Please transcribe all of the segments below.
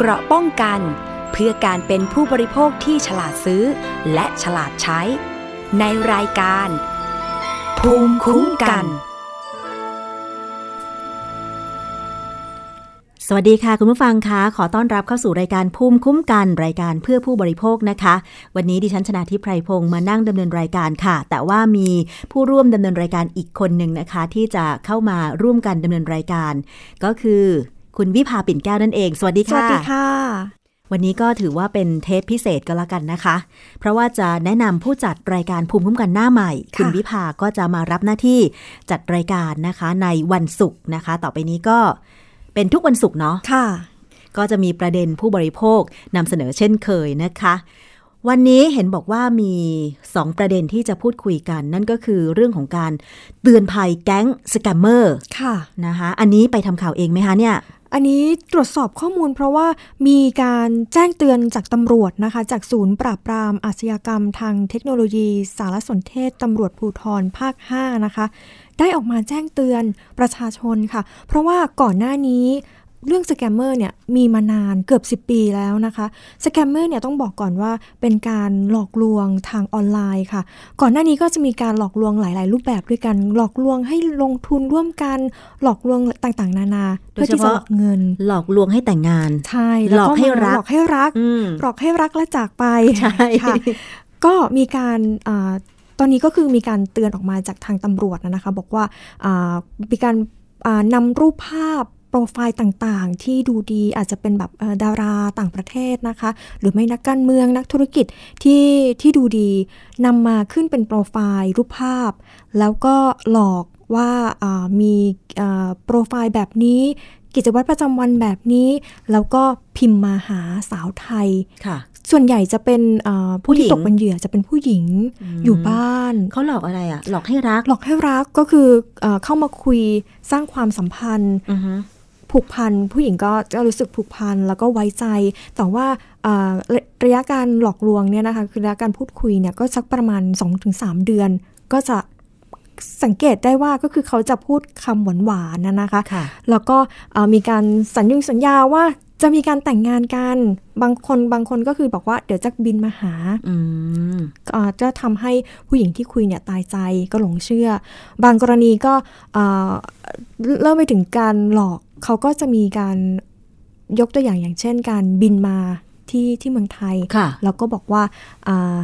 เกราะป้องกัน เพื่อการเป็นผู้บริโภคที่ฉลาดซื้อ และฉลาดใช้ ในรายการ ภูมิคุ้มกัน สวัสดีค่ะคุณผู้ฟังคะขอต้อนรับเข้าสู่รายการภูมิคุ้มกัน รายการเพื่อผู้บริโภคนะคะ วันนี้ดิฉันชนะทิพไพรพงศ์มานั่งดำเนินรายการค่ะ แต่ว่ามีผู้ร่วมดำเนินรายการอีกคนหนึ่งนะคะ ที่จะเข้ามาร่วมกันดำเนินรายการ ก็คือ คุณวิภาปิ่นแก้วนั่นเอง สวัสดีสค่ะวัสดีค่ะ วันนี้ก็ถือว่าเป็นเทปพิเศษก็แล้วกันนะคะ เพราะว่าจะแนะนำผู้จัดรายการภูมิคุ้มกันหน้าใหม่ค่ะคุณวิภาก็จะมารับหน้าที่จัดรายการนะคะในวันศุกร์นะคะ ต่อไปนี้ก็เป็นทุกวันศุกร์เนาะค่ะ ก็จะมีประเด็นผู้บริโภคนำเสนอเช่นเคยนะคะวันนี้เห็นบอกว่ามี 2 ประเด็นที่จะพูดคุยกัน นั่นก็คือเรื่องของการเตือนภัยแก๊งสแกมเมอร์ค่ะนะคะอันนี้ไปทำข่าวเองไหมคะเนี่ย อันนี้ตรวจสอบข้อมูลเพราะว่ามีการแจ้งเตือนจากตำรวจนะคะ จากศูนย์ปราบปรามอาชญากรรมทางเทคโนโลยีสารสนเทศตำรวจภูธรภาค 5 นะคะ ได้ออกมาแจ้งเตือนประชาชนค่ะ เพราะว่าก่อนหน้านี้ เรื่องสแกมเมอร์เนี่ยมีมานานเกือบ 10 ปีแล้วนะคะสแกมเมอร์เนี่ยต้องบอกก่อนว่าเป็นการหลอกลวงทางออนไลน์ค่ะ ก่อนหน้านี้ก็จะมีการหลอกลวงหลาย ๆ รูปแบบด้วยกันหลอกลวงให้ลงทุนร่วมกันหลอกลวงต่าง ๆ นานาโดเพื่ยอเฉที่จะพาะหลอกเงิน หลอกลวงให้แต่งงานใช่แล้วหลอกให้รักหลอกให้รักอืมหลอกให้รักและจากไปใช่ค่ะก็มีการอ่าตอนนี้ก็คือมีการเตือนออกมาจากทางตำรวจนะคะ บอกว่าอ่ามีการอ่านำรูปภาพ โปรไฟล์ต่างๆ ที่ดูดีอาจจะเป็นแบบเอ่อดาราต่างประเทศนะคะ หรือไม่นักการเมืองนักธุรกิจที่ที่ดูดีนำมาขึ้นเป็นโปรไฟล์รูปภาพ แล้วก็หลอกว่าอ่ามีอ่าโปรไฟล์แบบนี้ กิจวัตรประจำวันแบบนี้ แล้วก็พิมพ์มาหาสาวไทยค่ะส่วนใหญ่จะเป็นอ่าผู้ผู้หญิที่งตกเป็นเหยื่อจะเป็นผู้หญิงอืมอยู่บ้านเขาหลอกอะไรอะหลอกให้รัก หลอกให้รักก็คือเออเข้ามาคุยสร้างความสัมพันธ์อือฮึ ผูกพันผู้หญิงก็จะรู้สึกผูกพันแล้วก็ไว้ใจ แต่ว่าอ่าระระยะการหลอกลวงเนี่ยนะคะคือระยะการพูดคุยเนี่ยก็สักประมาณ 2-3 เดือน ก็จะสังเกตได้ว่าก็คือเขาจะพูดคำหวานๆนะนะคะค่ะแล้วก็เอ่อมีการสัญญงสัญญาว่าจะมีการแต่งงานกัน บางคนบางคนก็คือบอกว่าเดี๋ยวจะบินมาหาอืมเอ่อจะทำให้ผู้หญิงที่คุยเนี่ยตายใจก็หลงเชื่อ บางกรณีก็เอ่อเริ่มไปถึงการหลอก เขาก็จะมีการยกตัวอย่างอย่างเช่น การบินมาที่ที่เมืองไทยค่ะแล้วก็บอกว่าอ่า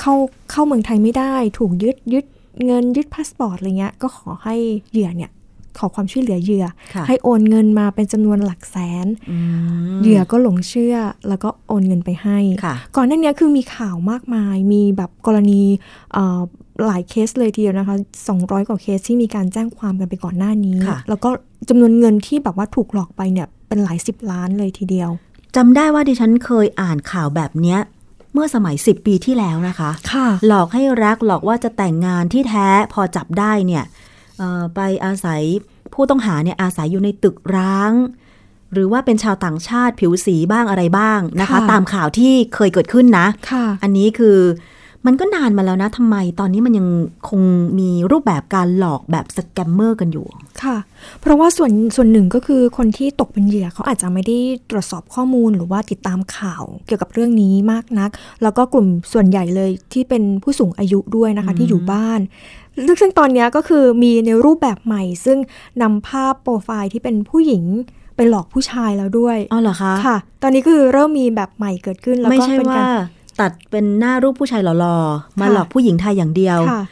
เข้าเข้าเมืองไทยไม่ได้ถูกยึดยึดเงินยึดพาสปอร์ตอะไรเงี้ยก็ขอให้เหยื่อเนี่ยขอความช่วยเหลือเหยื่อค่ะให้โอนเงินมาเป็นจำนวนหลักแสนอืมเหยื่อก็หลงเชื่อแล้วก็โอนเงินไปให้ค่ะก่อนหน้านี้คือมีข่าวมากมาย มีแบบกรณีเอ่อหลายเคสเลยทีเดียวนะคะ 200 กว่าเคสที่มีการแจ้งความกันไปก่อนหน้านี้ค่ะแล้วก็ จำนวนเงินที่แบบว่าถูกหลอกไปเนี่ยเป็นหลายสิบล้านเลยทีเดียวจำได้ว่าดิฉันเคยอ่านข่าวแบบเนี้ยเมื่อสมัย 10 ปีที่แล้วนะคะค่ะหลอกให้รักหลอกว่าจะแต่งงานที่แท้พอจับได้เนี่ยเอ่อไปอาศัยผู้ต้องหาเนี่ยอาศัยอยู่ในตึกร้าง หรือว่าเป็นชาวต่างชาติผิวสีบ้างอะไรบ้างนะคะค่ะตามข่าวที่เคยเกิดขึ้นนะค่ะอันนี้คือ มันก็นานมาแล้วนะทำไมตอนนี้มันยังคงมีรูปแบบการหลอกแบบสแกมเมอร์กันอยู่ ค่ะ เพราะว่าส่วนส่วนหนึ่งก็คือคนที่ตกเป็นเหยื่อเขาอาจจะไม่ได้ตรวจสอบข้อมูลหรือว่าติดตามข่าวเกี่ยวกับเรื่องนี้มากนัก แล้วก็กลุ่มส่วนใหญ่เลยที่เป็นผู้สูงอายุด้วยนะคะที่อยู่บ้านซึ่งตอนเนี้ยก็คือมีในรูปแบบใหม่ ซึ่งนำภาพโปรไฟล์ที่เป็นผู้หญิงไปหลอกผู้ชายแล้วด้วย อ๋อเหรอคะ ค่ะ ตอนนี้คือเริ่มมีแบบใหม่เกิดขึ้นแล้วไม่ก็ใช่เป็นว่าการ ตัดเป็นหน้ารูปผู้ชายหล่อๆ มาค่ะหลอกผู้หญิงไทยอย่างเดียวค่ะ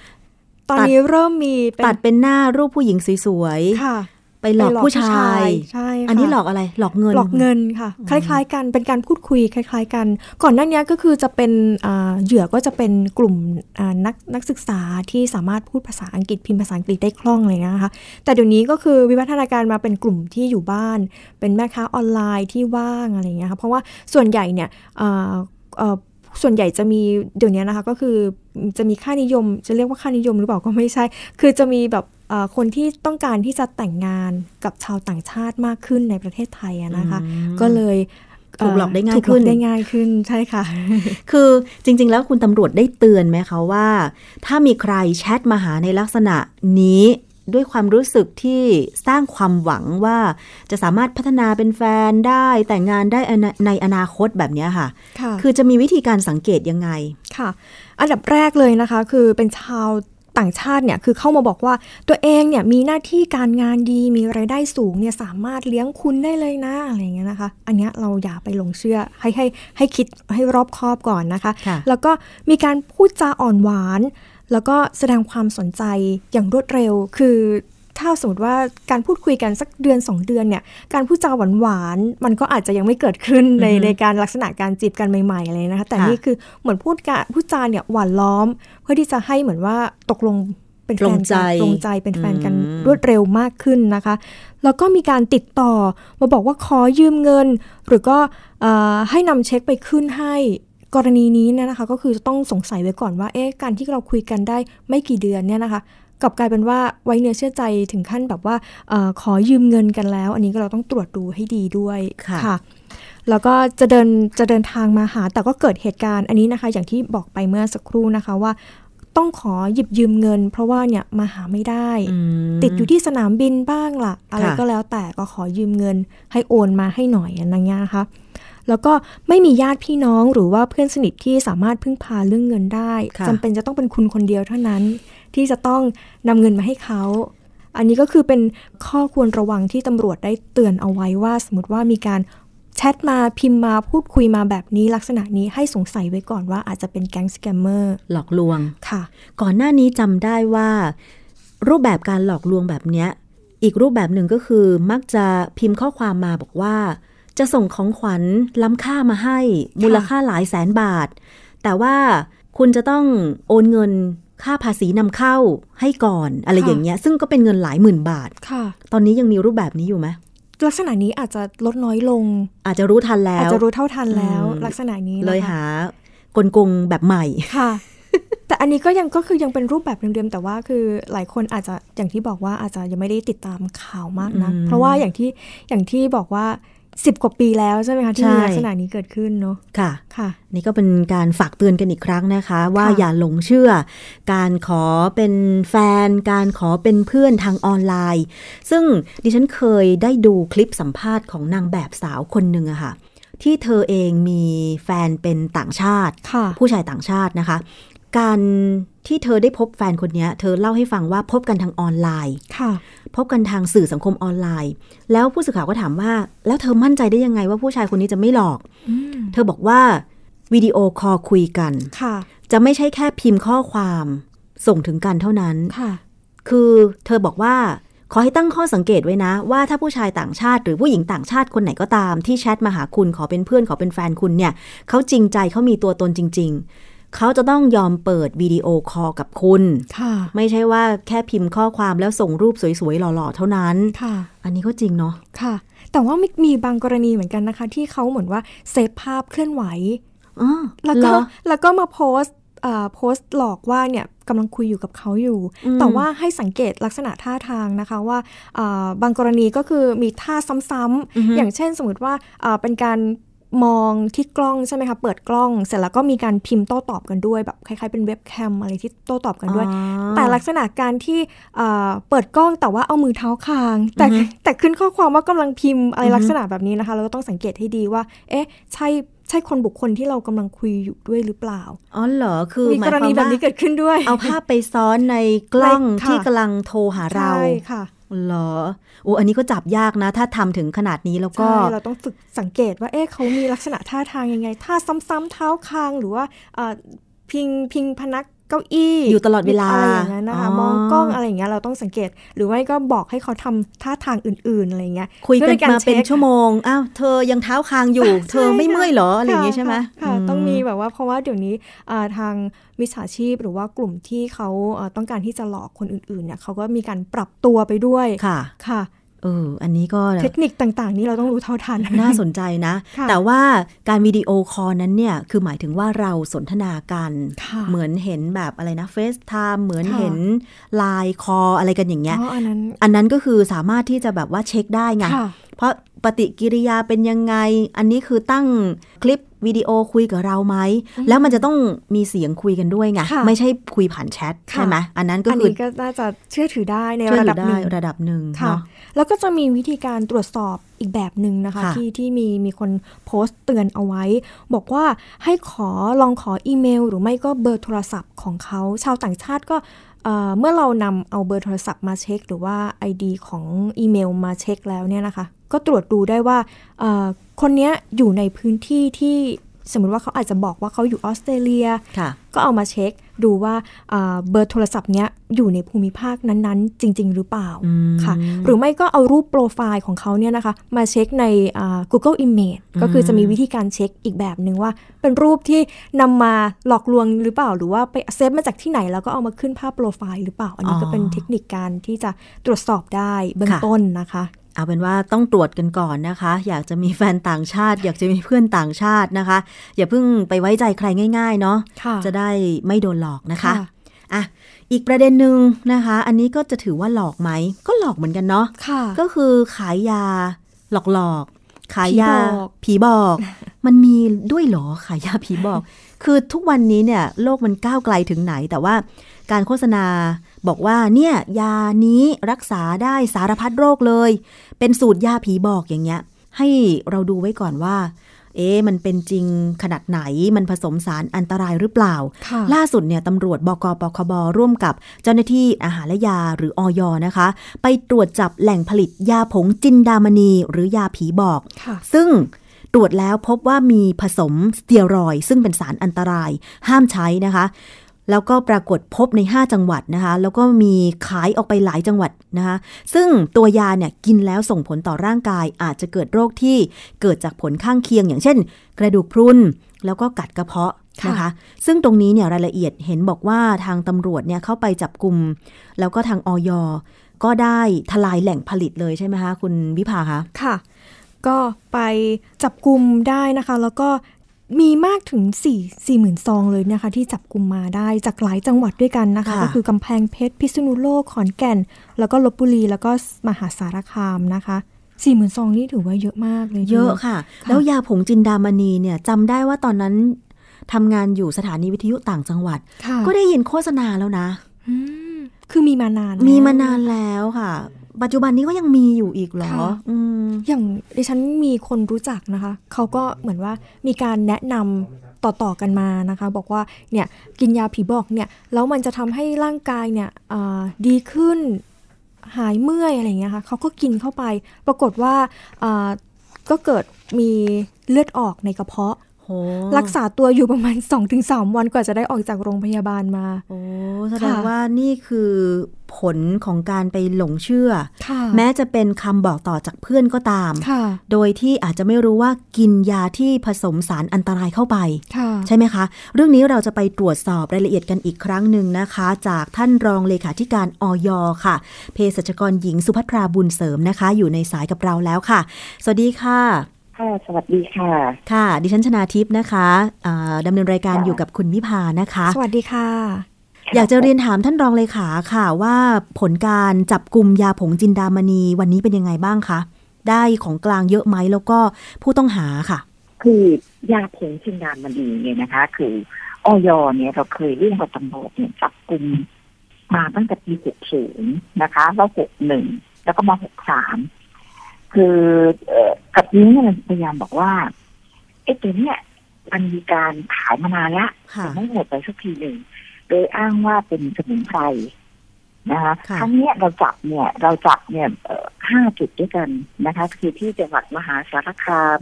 ตอนนี้เริ่มมีเป็นตัดเป็นหน้ารูปผู้หญิงสวยค่ะๆไปหลอกไปผู้ชายใช่ค่ะอันนี้หลอกอะไร หลอกเงิน หลอกเงินค่ะ คล้าย ๆ กัน เป็นการพูดคุยคล้าย ๆ กัน ก่อนหน้านี้ก็คือจะเป็นอ่าเหยื่อก็จะเป็นกลุ่มอ่านักนักศึกษาที่สามารถพูดภาษาอังกฤษพิมพ์ภาษาอังกฤษได้คล่องเลยนะคะ แต่เดี๋ยวนี้ก็คือวิวัฒนาการมาเป็นกลุ่มที่อยู่บ้าน เป็นแม่ค้าออนไลน์ที่ว่างอะไรอย่างเงี้ยค่ะ เพราะว่าส่วนใหญ่เนี่ยอ่าเอ่อ ส่วนใหญ่จะมีเดี๋ยวนี้นะคะก็คือจะมีค่านิยมจะเรียกว่าค่านิยมหรือเปล่าก็ไม่ใช่ คือจะมีแบบเอ่อคนที่ต้องการที่จะแต่งงานกับชาวต่างชาติมากขึ้นในประเทศไทยอะนะคะอืมก็เลยถูกหลอกได้ง่ายถูกหลขึ้อนกได้ง่ายขึ้นใช่ค่ะ คือจริง ๆ แล้วคุณตำรวจได้เตือนไหมคะว่า ถ้ามีใครแชทมาหาในลักษณะนี้ ด้วยความรู้สึกที่สร้างความหวังว่าจะสามารถพัฒนาเป็นแฟนได้แต่งงานได้ในอนาคตแบบนี้ค่ะค่ะคือจะมีวิธีการสังเกตยังไงค่ะ อันดับแรกเลยนะคะ คือเป็นชาวต่างชาติเนี่ยคือเข้ามาบอกว่าตัวเองเนี่ยมีหน้าที่การงานดีมีไรายได้สูงเนี่ยสามารถเลี้ยงคุณได้เลยนะอะไรอย่างเงี้ยนะคะ อันเนี้ยเราอย่าไปหลงเชื่อให้ให้ให้คิดให้รอบคอบก่อนนะคะค่ะแล้วก็มีการพูดจาอ่อนหวาน แล้วก็แสดงความสนใจอย่างรวดเร็ว คือถ้าสมมติว่าการพูดคุยกันสักเดือน 2 เดือนเนี่ย การพูดจาหวานหวานๆมันก็อาจจะยังไม่เกิดขึ้นในอือฮึในการลักษณะการจีบกันใหม่ๆเลยนะคะ แต่ค่ะนี่คือเหมือนพูดกะพูดจาเนี่ยหวานล้อม เพื่อที่จะให้เหมือนว่าตกลงเป็นแฟนลงใจกันลงใจเป็นแฟนกันอืมรวดเร็วมากขึ้นนะคะ แล้วก็มีการติดต่อมาบอกว่าขอยืมเงิน หรือก็เอ่อให้นำเช็คไปขึ้นให้ กรณีนี้เนี่ยนะคะก็คือจะต้องสงสัยไว้ก่อนว่าเอ๊ะการที่เราคุยกันได้ไม่กี่เดือนเนี่ยนะคะกลับกลายเป็นว่าไว้เนื้อเชื่อใจถึงขั้นแบบว่าเออขอยืมเงินกันแล้ว อันนี้ก็เราต้องตรวจดูให้ดีด้วยค่ะแล้วก็จะเดินจะเดินทางมาหา แต่ก็เกิดเหตุการณ์อันนี้นะคะ อย่างที่บอกไปเมื่อสักครู่นะคะว่า ต้องขอหยิบยืมเงิน เพราะว่าเนี่ยมาหาไม่ได้อืมติดอยู่ที่สนามบินบ้างล่ะ อะไรค่ะก็แล้วแต่ก็ขอยืมเงินให้โอนมาให้หน่อยอะไรเงี้ยนะคะ แล้วก็ไม่มีญาติพี่น้องหรือว่าเพื่อนสนิทที่สามารถพึ่งพาเรื่องเงินได้ค่ะจำเป็นจะต้องเป็นคุณคนเดียวเท่านั้น ที่จะต้องนำเงินมาให้เขา อันนี้ก็คือเป็นข้อควรระวังที่ตำรวจได้เตือนเอาไว้ว่า สมมติว่ามีการแชทมาพิมพ์มาพูดคุยมาแบบนี้ลักษณะนี้ให้สงสัยไว้ก่อนว่าอาจจะเป็นแก๊งสแกมเมอร์หลอกลวงค่ะ ก่อนหน้านี้จำได้ว่า รูปแบบการหลอกลวงแบบเนี้ยอีกรูปแบบหนึ่งก็คือมักจะพิมพ์ข้อความมาบอกว่า จะส่งของขวัญล้ำค่ามาให้ มูลค่าหลายแสนบาท แต่ว่าคุณจะต้องโอนเงินค่าภาษีนำเข้าให้ก่อนอะไรค่ะอย่างเงี้ย ซึ่งก็เป็นเงินหลายหมื่นบาทค่ะตอนนี้ยังมีรูปแบบนี้อยู่ไหมลักษณะนี้อาจจะลดน้อยลง อาจจะรู้ทันแล้อาจวจะรู้เท่าทันแล้วอืมลักษณะนี้นะคะเลยหากลโกงแบบใหม่ค่ะ แต่อันนี้ก็ยังก็คือยังเป็นรูปแบบเดิมๆแต่ว่าคือหลายคนอาจจะอย่างที่บอกว่าอาจจะยังไม่ได้ติดตามข่าวมากนะอืมเพราะว่าอย่างที่อย่างที่บอกว่า สิบกว่าปีแล้วใช่ไหมคะ ที่มีใช่ลักษณะนี้เกิดขึ้นเนาะค่ะค่ะ นี่ก็เป็นการฝากเตือนกันอีกครั้งนะคะ ว่าค่ะอย่าหลงเชื่อ การขอเป็นแฟน การขอเป็นเพื่อนทางออนไลน์ ซึ่งดิฉันเคยได้ดูคลิปสัมภาษณ์ของนางแบบสาวคนหนึ่งอะค่ะที่เธอเองมีแฟนเป็นต่างชาติค่ะผู้ชายต่างชาตินะคะ การ ที่เธอได้พบแฟนคนเนี้ยเธอเล่าให้ฟังว่าพบกันทางออนไลน์ค่ะ พบกันทางสื่อสังคมออนไลน์ แล้วผู้สื่อข่าวก็ถามว่า แล้วเธอมั่นใจได้ยังไงว่าผู้ชายคนนี้จะไม่หลอกอืมเธอบอกว่าวิดีโอคอลคุยกันค่ะ จะไม่ใช่แค่พิมพ์ข้อความ ส่งถึงกันเท่านั้นค่ะ คือเธอบอกว่าขอให้ตั้งข้อสังเกตไว้นะ ว่าถ้าผู้ชายต่างชาติ หรือผู้หญิงต่างชาติคนไหนก็ตามที่แชทมาหาคุณขอเป็นเพื่อนขอเป็นแฟนคุณเนี่ยเขาจริงใจเขามีตัวตนจริง ๆ เขาจะต้องยอมเปิดวิดีโอคอลกับคุณค่ะ ไม่ใช่ว่าแค่พิมพ์ข้อความแล้วส่งรูปสวยๆ หล่อๆ เท่านั้นค่ะ อันนี้ก็จริงเนาะค่ะ แต่ว่ามีมีบางกรณีเหมือนกันนะคะ ที่เขาเหมือนว่าเซฟภาพเคลื่อนไหวอ๋อแล้วเหรก็อแล้วก็มาโพสต์อ่าโพสต์หลอกว่าเนี่ยกำลังคุยอยู่กับเขาอยู่อืมแต่ว่าให้สังเกตลักษณะท่าทางนะคะว่าอ่าบางกรณีก็คือมีท่าซ้ำอือฮึๆอย่างเช่นสมมติว่าอ่าเป็นการ มองที่กล้องใช่ไหมคะเปิดกล้อง เสร็จแล้วก็มีการพิมพ์โต้ตอบกันด้วยแบบคล้ายๆเป็นเว็บแคมอะไรที่โต้ตอบกันด้วยอ๋อแต่ลักษณะการที่อ่าเปิดกล้องแต่ว่าเอามือเท้าคาง แต่อือฮึแต่ขึ้นข้อความว่ากำลังพิมพ์อะไรอือฮึลักษณะแบบนี้นะคะ เราก็ต้องสังเกตให้ดีว่า เอ๊ะ ใช่ใช่คนบุคคลที่เรากำลังคุยอยู่ด้วยหรือเปล่า อ๋อเหรอ คือมีหมากยรควาณีมแบบว่านี้เกิดขึ้นด้วย เอาภาพไปซ้อนในกล้องในค่ะที่กำลังโทรหาเรา ใช่ค่ะเหรอโอ้อันนี้ก็จับยากนะ ถ้าทำถึงขนาดนี้แล้วก็ใช่เราต้องฝึกสังเกตว่า เอ๊ะเขามีลักษณะท่าทางยังไง ท่าซ้ำๆเท้าคางหรือว่าพิงพิงพนัก เก้าอี้อยู่ตลอดเวลาอะไรอย่างนั้นนะคะอ๋อมองกล้องอะไรอย่างเงี้ยเราต้องสังเกต หรือไม่ก็บอกให้เขาทำท่าทางอื่นๆอะไรอย่างเงี้ยคุยกันพื่อมาเป็นช็คชั่วโมงอ้าวเธอยังเท้าคางอยู่ เธอไม่เมื่อยเหรออะไรอย่างงี้ใช่ไหมค่ะค่ะต้องมีแบบว่าเพราะว่าเดี๋ยวนี้อ่าทางมิจฉาชีพหรือว่ากลุ่มที่เขาเอ่อต้องการที่จะหลอกคนอื่นๆเนี่ยเขาก็มีการปรับตัวไปด้วยค่ะค่ะ เออ อันนี้ก็เทคนิคต่าง ๆ นี้เราต้องรู้เท่าทัน น่าสนใจนะค่ะแต่ว่าการวิดีโอคอลนั้นเนี่ย คือหมายถึงว่าเราสนทนากันค่ะเหมือนเห็นแบบอะไรนะเฟซไทม์เหมือนค่ะเห็น LINE call อะไรกันอย่างเงี้ยอ๋ออันนั้น อันนั้นก็คือสามารถที่จะแบบว่าเช็คได้ไงค่ะเพราะปฏิกิริยาเป็นยังไง อันนี้คือตั้งคลิป วิดีโอคุยกับเราไหม แล้วมันจะต้องมีเสียงคุยกันด้วยไงค่ะไม่ใช่คุยผ่านแชทค่ะใช่ไหมอันนั้นก็อันคือนี้ก็น่าจะเชื่อถือได้ในช่วยระเหลืดัอบหได้นึ่งระดับหนึ่งค่ะเนาะแล้วก็จะมีวิธีการตรวจสอบอีกแบบหนึ่งนะคะค่ะที่ที่มีมีคนโพสต์เตือนเอาไว้ บอกว่าให้ขอลองขออีเมล หรือไม่ก็เบอร์โทรศัพท์ของเขาชาวต่างชาติก็เอ่อเมื่อเรานำเอาเบอร์โทรศัพท์มาเช็ค หรือว่า ID ของอีเมลมาเช็คแล้วเนี่ยนะคะ ก็ตรวจดูได้ว่าเอ่อคนเนี้ยอยู่ในพื้นที่ที่สมมติว่าเขาอาจจะบอกว่าเขาอยู่ออสเตรเลียค่ะก็เอามาเช็คดูว่าอ่าเบอร์โทรศัพท์เนี้ยอยู่ในภูมิภาคนั้นๆ จริง ๆ หรือเปล่าอืมค่ะ หรือไม่ก็เอารูปโปรไฟล์ของเขาเนี่ยนะคะ มาเช็คในอ่า Google Image ก็คือจะมีวิธีการเช็คอีกแบบหนึ่งว่า เป็นรูปที่นำมาหลอกลวงหรือเปล่า หรือว่าไปเซฟมาจากที่ไหนแล้วก็เอามาขึ้นภาพโปรไฟล์หรือเปล่า อันนี้ก็เป็นเทคนิคการที่จะตรวจสอบได้เบื้องต้นนะคะ เอาเป็นว่าต้องตรวจกันก่อนนะคะ อยากจะมีแฟนต่างชาติ อยากจะมีเพื่อนต่างชาตินะคะ อย่าเพิ่งไปไว้ใจใครง่าย ๆ เนาะค่ะจะได้ไม่โดนหลอกนะคะค่ะอะอีกประเด็นหนึ่งนะคะ อันนี้ก็จะถือว่าหลอกไหม ก็หลอกเหมือนกันเนาะค่ะก็คือขายยาหลอกหลอกๆขายยาผีบอกผีบอก มันมีด้วยเหรอขายยาผีบอก คือทุกวันนี้เนี่ยโลกมันก้าวไกลถึงไหน แต่ว่าการโฆษณาบอกว่าเนี่ยยานี้รักษาได้สารพัดโรคเลย เป็นสูตรยาผีบอกอย่างเงี้ย ให้เราดูไว้ก่อนว่า เอ๊ะมันเป็นจริงขนาดไหนมันผสมสารอันตรายหรือเปล่าค่ะล่าสุดเนี่ยตำรวจบกปคบร่วมกับเจ้าหน้าที่อาหารและยาหรืออยนะคะ ไปตรวจจับแหล่งผลิตยาผงจินดามณีหรือยาผีบอกค่ะซึ่ง ตรวจแล้วพบว่ามีผสมสเตียรอยด์ซึ่งเป็นสารอันตรายห้ามใช้นะคะ แล้วก็ปรากฏพบใน 5 จังหวัดนะคะ แล้วก็มีขายออกไปหลายจังหวัดนะคะ ซึ่งตัวยาเนี่ยกินแล้วส่งผลต่อร่างกาย อาจจะเกิดโรคที่เกิดจากผลข้างเคียง อย่างเช่น กระดูกพรุนแล้วก็กัดกระเพาะนะคะ ซึ่งตรงนี้เนี่ยรายละเอียดเห็นบอกว่าทางตำรวจเนี่ยเข้าไปจับกลุ่มแล้วก็ทางออยก็ได้ทลายแหล่งผลิตเลยใช่ไหมคะ คุณวิภาคะ ค่ะ ก็ไปจับกลุ่มได้นะคะ แล้วก็มีมากถึง 4 4หมื่นซองเลยนะคะ ที่จับกลุ่มมาได้จากหลายจังหวัดด้วยกันนะคะค่ะก็คือกำแพงเพชร พิษณุโลก ขอนแก่น แล้วก็ลบบุรี แล้วก็มหาสารคามนะคะ4หมื่นซองนี่ถือว่าเยอะมากเลย เยอะค่ะค่ะ แล้วยาผงจินดามณีเนี่ยจำได้ว่าตอนนั้นทำงานอยู่สถานีวิทยุต่างจังหวัดค่ะก็ได้ยินโฆษณาแล้วนะอืมคือมีมานาน มีแล้วมานานแล้วค่ะ ปัจจุบันนี้ก็ยังมีอยู่อีกเหรอค่ะอืมอย่างดิฉันมีคนรู้จักนะคะ เขาก็เหมือนว่ามีการแนะนำต่อๆกันมานะคะ บอกว่าเนี่ยกินยาผีบอกเนี่ยแล้วมันจะทำให้ร่างกายเนี่ยอ่าดีขึ้นหายเมื่อยอะไรอย่างเงี้ยค่ะเขาก็กินเข้าไป ปรากฏว่าอ่าก็เกิดมีเลือดออกในกระเพาะโห รักษาตัวอยู่ประมาณ 2-3 วันกว่าจะได้ออกจากโรงพยาบาลมา โอ้แสดงค่ะว่านี่คือผลของการไปหลงเชื่อค่ะแม้จะเป็นคำบอกต่อจากเพื่อนก็ตามค่ะโดยที่อาจจะไม่รู้ว่ากินยาที่ผสมสารอันตรายเข้าไปค่ะใช่ไหมคะ เรื่องนี้เราจะไปตรวจสอบรายละเอียดกันอีกครั้งหนึ่งนะคะ จากท่านรองเลขาธิการอยค่ะ เภสัชกรหญิงสุภัทราบุญเสริมนะคะ อยู่ในสายกับเราแล้วค่ะ สวัสดีค่ะ ค่ะ สวัสดีค่ะ ค่ะ ดิฉันชนาทิพย์นะคะอ่าดำเนินรายการค่ะอยู่กับคุณวิภานะคะ สวัสดีค่ะ อยากจะเรียนถามท่านรองเลขาค่ะว่าผลการจับกลุ่มยาผงจินดามณีวันนี้เป็นยังไงบ้างคะ ได้ของกลางเยอะไหมแล้วก็ผู้ต้องหาค่ะ คือยาผงชินดามณีเนี่ยนะคะ คือออยเนี่ยเราเคยเรื่องกับตำรวจเนี่ยจับกลุ่มมาตั้งแต่ปี 60 นะคะ แล้ว 61 แล้วก็มา 63 คือเอ่อกับนี้เนี่ยมันพยายามบอกว่าไอ้ตัวเนี้ยมันมีการขายมานานละค่ะแต่ไม่หมดไปสักทีหนึ่งโดยอ้างว่าเป็นสมุนไพรนะคะค่ะครั้งเนี้ยเราจับเนี่ยเราจับเนี่ยเอ่อห้าจุดด้วยกันนะคะ คือที่จังหวัดมหาสารคาม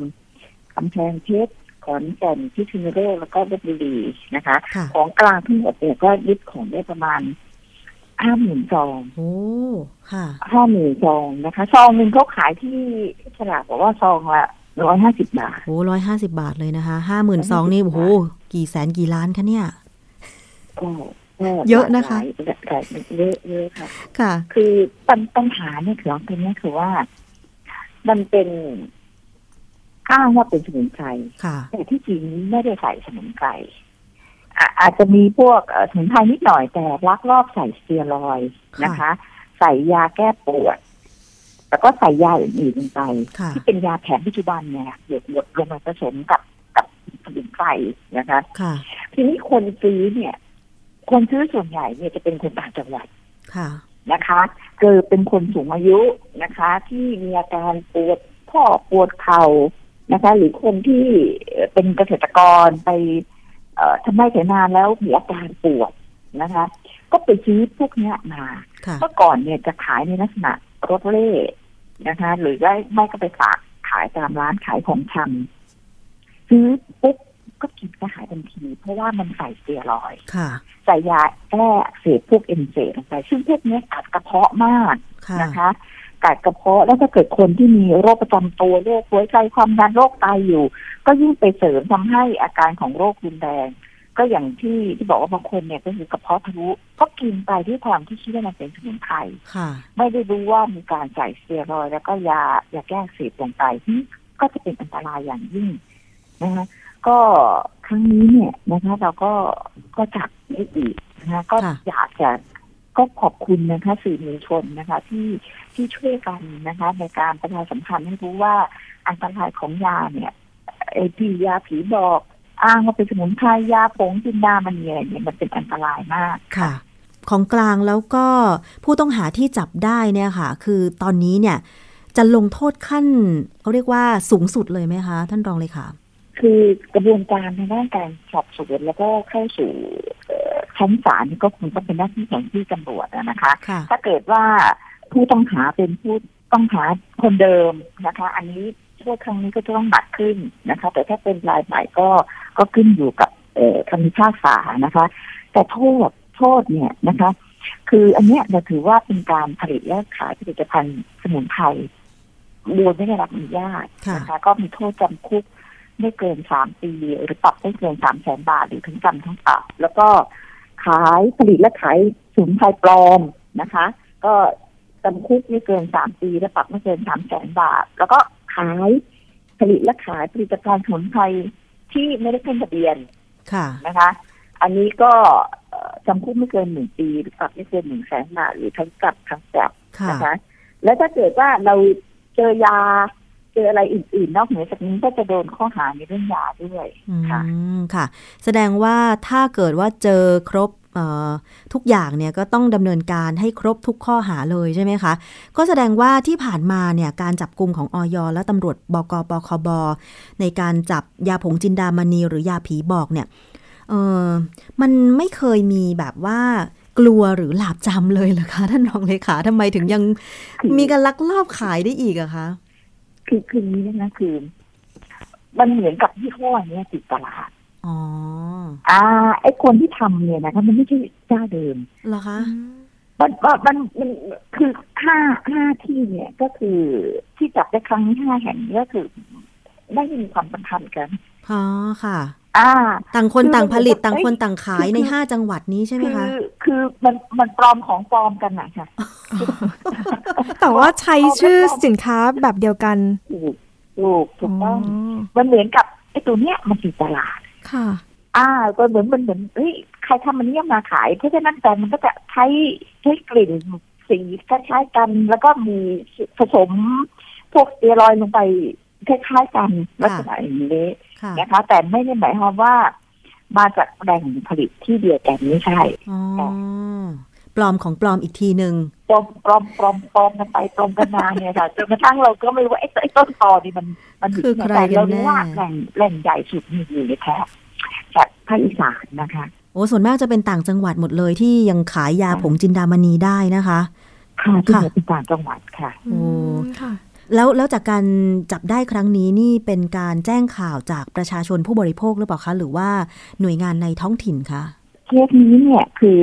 กำแพงเพชรขอนแก่นพิษณุโลกแล้วก็ลบบุรีนะคะค่ะของกลางทั้งหมดเนี่ยก็ยึดของได้ประมาณ ห้าหมื่นซองโอ้ค่ะห้าหมื่นซองนะคะซองหนึ่งเขาขายที่ฉลากบอกว่าซองละร้อยห้าสิบบาทโอ้ร้อยห้าสิบาทเลยนะคะห้าหมื่นสองนี่โอ้โหกี่แสนกี่ล้านคะเนี่ยก็ก็เยอะนะคะหลายหลายเยอะเยอะค่ะ ค่ะ คือปัญปัญหาเนี่ยคือตรงนี้คือว่า มันเป็นอ้างว่าเป็นสมุนไพรค่ะแต่ที่จริงไม่ได้ใส่สมุนไพร อะอาจจะมีพวกเอ่อสมุนไพรนิดหน่อยแต่ลักลอบใส่สเตียรอยด์นะคะ ใส่ยาแก้ปวดแล้วก็ใส่ยาอื่นๆลงไปค่ะที่เป็นยาแผนปัจจุบันเนี่ยหยดหยดลงมาผสมกับกับสมุนไพรนะคะค่ะทีนี้คนซื้อเนี่ย คนซื้อส่วนใหญ่เนี่ยจะเป็นคนต่างจังหวัดค่ะนะคะคือเป็นคนสูงอายุนะคะ ที่มีอาการปวดข้อปวดเข่านะคะ หรือคนที่เอ่อเป็นเกษตรกรไปเอ่อ ทำไร่ไถนาแล้วมีอาการปวดนะคะ ก็ไปซื้อพวกเนี้ยมาค่ะเมื่อก่อนเนี่ยจะขายในลักษณะรถเล่นะคะ หรือได้ไม่ก็ไปฝากขายตามร้านขายของชำซื้อปุ๊บก็กินก็หายทันที เพราะว่ามันใส่สเตียรอยด์ค่ะใส่ยาแก้อักเสบพวกเอนเซลงไปซึ่งพวกเนี้ยกัดกระเพาะมากค่ะนะคะ กัดกระเพาะ แล้วถ้าเกิดคนที่มีโรคประจำตัวโรคหัวใจความดันโรคไตอยู่ ก็ยิ่งไปเสริมทำให้อาการของโรครุนแรงก็อย่างที่ที่บอกว่าบางคนเนี่ยก็คือกระเพาะทะลุก็กินไปด้วยความที่คิดว่ามันเป็นสมุนไพรค่ะไม่ได้รู้ว่ามีการใส่สเตียรอยด์แล้วก็ยายาแก้อักเสบลงไปที่ก็จะเป็นอันตรายอย่างยิ่งนะคะก็ครั้งนี้เนี่ยนะคะเราก็ก็จับได้อีกนะคะก็ค่ะอยากจะ ก็ขอบคุณนะคะสื่อมวลชนนะคะที่ที่ช่วยกันนะคะในการประชาสัมพันธ์ให้รู้ว่าอันตรายของยาเนี่ยไอที่ยาผีบอกอ้างว่าเป็นสมุนไพรยาผงจินดามันเนี่ยเนี่ยมันเป็นอันตรายมากค่ะ ของกลางแล้วก็ผู้ต้องหาที่จับได้เนี่ยค่ะ คือตอนนี้เนี่ยจะลงโทษขั้นเขาเรียกว่าสูงสุดเลยไหมคะ ท่านรองเลยค่ะ คือกระบวนการในด้านการสอบสวนแล้วก็เข้าสู่เอ่อ ชั้นศาลนี่ก็คงต้องเป็นหน้าที่ของที่ตำรวจอะนะคะค่ะถ้าเกิดว่าผู้ต้องหาเป็นผู้ต้องหาคนเดิมนะคะ อันนี้โทษครั้งนี้ก็จะต้องหนักขึ้นนะคะ แต่ถ้าเป็นรายใหม่ก็ก็ขึ้นอยู่กับเอ่อคำพิพากษานะคะ แต่โทษโทษเนี่ยนะคะ คืออันเนี้ยเราถือว่าเป็นการผลิตและขายผลิตภัณฑ์สมุนไพรโดยไม่ได้รับอนุญาตค่ะนะคะ ก็มีโทษจำคุกไม่เกินสามปี หรือปรับไม่เกินสามแสนบาทหรือทั้งจำทั้งปรับแล้วก็ ขายผลิตและขายสมุนไพรปลอมนะคะ ก็จำคุกไม่เกินสามปีและปรับไม่เกินสามแสนบาท แล้วก็ขายผลิตและขายผลิตภัณฑ์สมุนไพรที่ไม่ได้ขึ้นทะเบียนค่ะนะคะ อันนี้ก็เอ่อจำคุกไม่เกินหนึ่งปีหรือปรับไม่เกินหนึ่งแสนบาทหรือทั้งปรับทั้งปรับค่ะนะคะ แล้วถ้าเกิดว่าเราเจอยา เจออะไรอื่นๆ นอกเหนือจากนี้ก็จะโดนข้อหาในเรื่องยาด้วยค่ะค่ะ แสดงว่าถ้าเกิดว่าเจอครบทุกอย่างเนี่ยก็ต้องดำเนินการให้ครบทุกข้อหาเลยใช่ไหมคะ ก็แสดงว่าที่ผ่านมาเนี่ยการจับกลุ่มของออยและตำรวจบกปคบในการจับยาผงจินดามณีหรือยาผีบอกเนี่ยเออมันไม่เคยมีแบบว่ากลัวหรือหลาบจำเลยเหรอคะ ท่านรองเลขาทำไมถึงยังมีการลักลอบขายได้อีกอะคะ คือคือนี้นะคะคือ มันเหมือนกับยี่ห้อเนี้ยติดตลาดอ๋ออ่า ไอคนที่ทำเนี่ยนะคะมันไม่ใช่เจ้าเดิมเหรอคะมันมันมันมันคือห้าห้าที่เนี่ยก็คือที่จับได้ครั้งนี้ห้าแห่งนี้ก็คือไม่ได้มีความสัมพันธ์กันอ๋อค่ะ อ่า ต่างคนคือต่างผลิตมันต่างคนเอ้ยต่างขายคือในห้าจังหวัดนี้ใช่ไหมคืคะอคือมันมันปลอมของปลอมกันนะค่ะ แต่ว่าใช้ชื่อสินค้าแบบเดียวกันถูกถูกถูกต้องอ๋อมันเหมือนกับไอ้ตัวเนี้ยมันติดตลาดค่ะ อ่าก็เหมือนมันเหมือนเฮ้ยใครทำมันเนี้ยมาขาย เพราะฉะนั้นแต่มันก็จะใช้ใช้กลิ่นสีคล้ายๆกัน แล้วก็มีผสมพวกสเตียรอยด์ลงไปคล้ายๆกันลักษณะอย่างนี้ค่ะ นะคะ แต่ไม่ได้หมายความว่า มาจากแหล่งผลิตที่เดียวกันไม่ใช่อ๋อปลอมของปลอมอีกทีหนึ่งปลอมปลอมปลอมปลอมกันไปปลอมกันมาเนี่ยค่ะจนกระทั่งเราก็ไม่รู้ว่าไอ้ไอ้ต้นตอนี่มันมันอยู่คือที่ใครไหนแต่กันเรารู้แน่ว่าแหล่งแหล่งใหญ่สุดมีอยู่ในแถบจากภาคอีสานนะคะ โอ้ส่วนมากจะเป็นต่างจังหวัดหมดเลยที่ยังขายยาผงจินดามณีได้นะคะ ค่ะที่ค่ะเหนือเป็นต่างจังหวัดค่ะโอ้ค่ะ แล้วแล้วจากการจับได้ครั้งนี้นี่เป็นการแจ้งข่าวจากประชาชนผู้บริโภคหรือเปล่าคะ หรือว่าหน่วยงานในท้องถิ่นคะเคสนี้เนี่ยคือ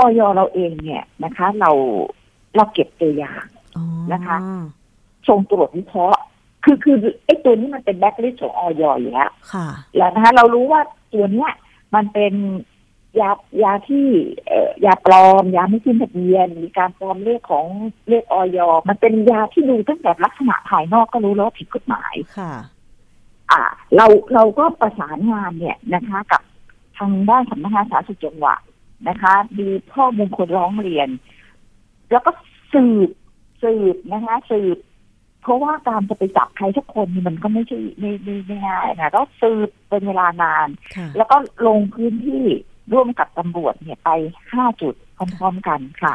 ออยเราเองเนี่ยนะคะ เราเราเก็บตัวอย่างอ๋อนะคะส่งตรวจวิเคราะห์คือคือไอ้ตัวนี้มันเป็นแบ็คลิสต์ของออยอยู่แล้วค่ะ แล้วนะคะเรารู้ว่าตัวเนี้ยมันเป็น ยายาที่เอ่อยาปลอม ยาไม่ขึ้นทะเบียนมีการปลอมเลขของเลขออยมันเป็นยาที่ดูตั้งแต่ลักษณะภายนอกก็รู้แล้วว่าผิดกฎหมายค่ะ อ่า เราเราก็ประสานงานเนี่ยนะคะ กับทางด้านสำนักงานสาธารณสุขจังหวัดนะคะมีข้อมูลคนร้องเรียน แล้วก็สืบสืบนะคะ สืบ เพราะว่าการจะไปจับใครทุกคนนี่มันก็ไม่ใช่ไม่ไม่ไม่ง่ายนะต้องสืบเป็นเวลานานค่ะแล้วก็ลงพื้นที่ ร่วมกับตำรวจเนี่ยไปห้าจุดพร้อมๆกันค่ะ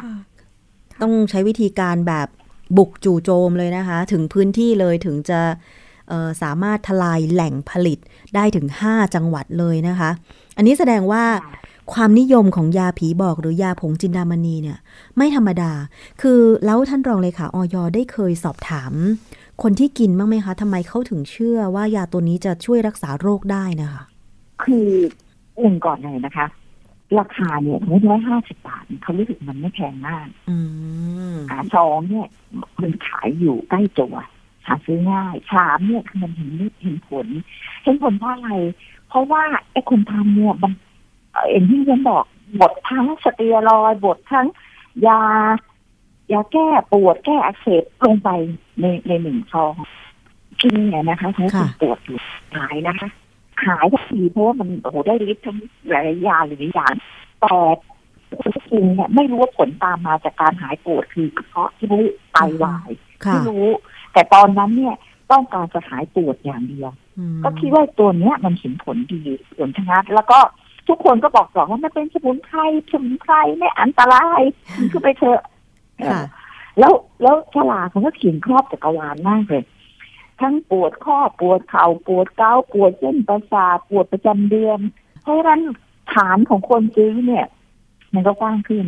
ต้องใช้วิธีการแบบบุกจู่โจมเลยนะคะ ถึงพื้นที่เลยถึงจะเอ่อสามารถทลายแหล่งผลิตได้ถึง 5 จังหวัดเลยนะคะ อันนี้แสดงว่าความนิยมของยาผีบอกหรือยาผงจินดามณีเนี่ย ไม่ธรรมดา คือแล้วท่านรองเลยค่ะออยได้เคยสอบถาม คนที่กินบ้างไหมคะทำไมเขาถึงเชื่อว่ายาตัวนี้จะช่วยรักษาโรคได้นะคะ คือหนึ่งก่อนเลยนะคะ ราคาเนี่ยสมมติว่าห้าสิบบาทเขารู้สึกมันไม่แพงมากอืมอ่าสองเนี่ย มันขายอยู่ใกล้ตัวหาซื้อง่ายสามเนี่ยคือมันเห็นเห็นผล เห็นผลเพราะอะไร เพราะว่าไอ้คนทำเนี่ยมันเอ่ออย่างที่ฉันบอกบดทั้งสเตียรอยด์บดทั้งยายาแก้ปวดแก้อักเสบลงไปในในหนึ่งซองกินเนี่ยนะคะใช้คนปวดอยู่หายนะคะ หายทันทีเพราะว่ามันโอ้โหได้ฤทธิ์ทั้งหลายยาหรือหลายอย่างแต่คนที่กินเนี่ยไม่รู้ว่าผลตามมาจากการหายปวดคือกระเพาะที่รู้ไตวายค่ะไม่รู้ แต่ตอนนั้นเนี่ยต้องการจะหายปวดอย่างเดียวอืมก็คิดว่าตัวเนี้ยมันเห็นผลดีผลชนะแล้วก็ทุกคนก็บอกต่อว่ามันเป็นสมุนไพรสมุนไพรไม่อันตรายมันคือไปเถอะค่ะแล้วแล้วฉลากเขาก็เขียนครอบจักรวาลมากเลย ทั้งปวดข้อปวดเข่าปวดเกาต์ปวดเส้นประสาทปวดประจำเดือน เพราะฉะนั้นฐานของคนซื้อเนี่ย มันก็กว้างขึ้น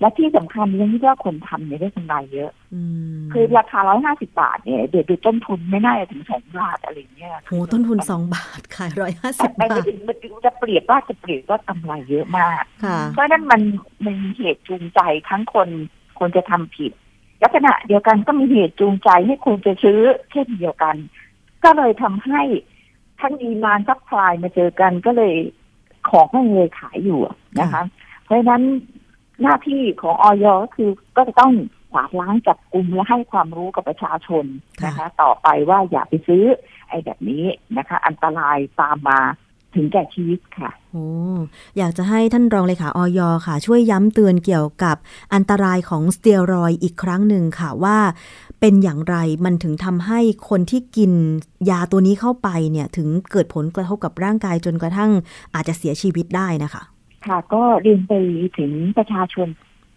และที่สำคัญเรื่องที่ว่าคนทำเนี่ยได้กำไรเยอะอืมคือราคาร้อยห้าสิบาทเนี่ยเดี๋ยวดูต้นทุนไม่น่าจะถึงสองบาทอะไรเงี้ยโหต้นทุนสองบาทขายร้อยห้าสิบไม่บาไม่ทถึงมันจะเปรียบว่าจะเปรียบว่ากำไรเยอะมากค่ะเพราะฉะนั้นมันมันมีเหตุจูงใจทั้งคนคนจะทำผิดและขณะเดียวกันก็มีเหตุจูงใจให้คนจะซื้อเช่นเดียวกัน ก็เลยทำให้ทั้ง demand supply มาเจอกันก็เลยของก็เลยขายอยู่นะคะ เพราะฉะนั้นหน้าที่ของอย. ก็คือก็จะต้องขวาดล้างจับกลุ่มและให้ความรู้กับประชาชนนะคะ ต่อไปว่าอย่าไปซื้อไอ้แบบนี้นะคะ อันตรายตามมา ถึงแก่ชีวิตค่ะโอ้อยากจะให้ท่านรองเลขาอย. ค่ะ ช่วยย้ำเตือนเกี่ยวกับอันตรายของสเตียรอยด์อีกครั้งหนึ่งค่ะว่าเป็นอย่างไรมันถึงทำให้คนที่กินยาตัวนี้เข้าไปเนี่ยถึงเกิดผลกระทบกับร่างกายจนกระทั่งอาจจะเสียชีวิตได้นะคะ ค่ะก็เรียนไปถึงประชาชน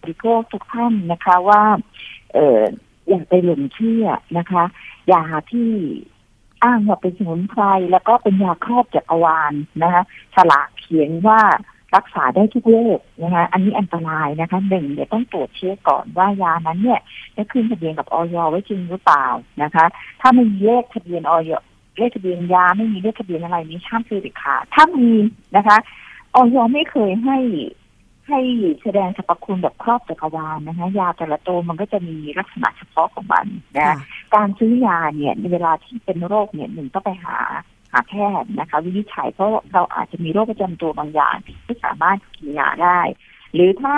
บริโภคทุกท่านนะคะว่า เอออย่าไปหลงเชื่อนะคะ ยาที่ อ้างว่าเป็นสมุนไพรแล้วก็เป็นยาครอบจักรวาลนะคะฉลากเขียนว่ารักษาได้ทุกโรคนะคะอันนี้อันตรายนะคะหนึ่งเดี๋ยวต้องตรวจเชื้อก่อนว่ายานั้นเนี่ยได้ขึ้นทะเบียนกับออยไว้จริงหรือเปล่านะคะ ถ้าไม่มีเลขทะเบียนออยเลขทะเบียนยาไม่มีเลขทะเบียนอะไรนี้ห้ามซื้อเด็ดขาดถ้ามีนะคะออยไม่เคยให้ ให้แสดงสรรพคุณแบบครอบจักรวาลนะคะ ยาแต่ละตัวมันก็จะมีลักษณะเฉพาะของมันนะค่ะการซื้อยาเนี่ยในเวลาที่เป็นโรคเนี่ยหนึ่งต้องไปหาหาแพทย์นะคะ วินิจฉัยเพราะเราอาจจะมีโรคประจำตัวบางอย่างที่ไม่สามารถกินยาได้ หรือถ้า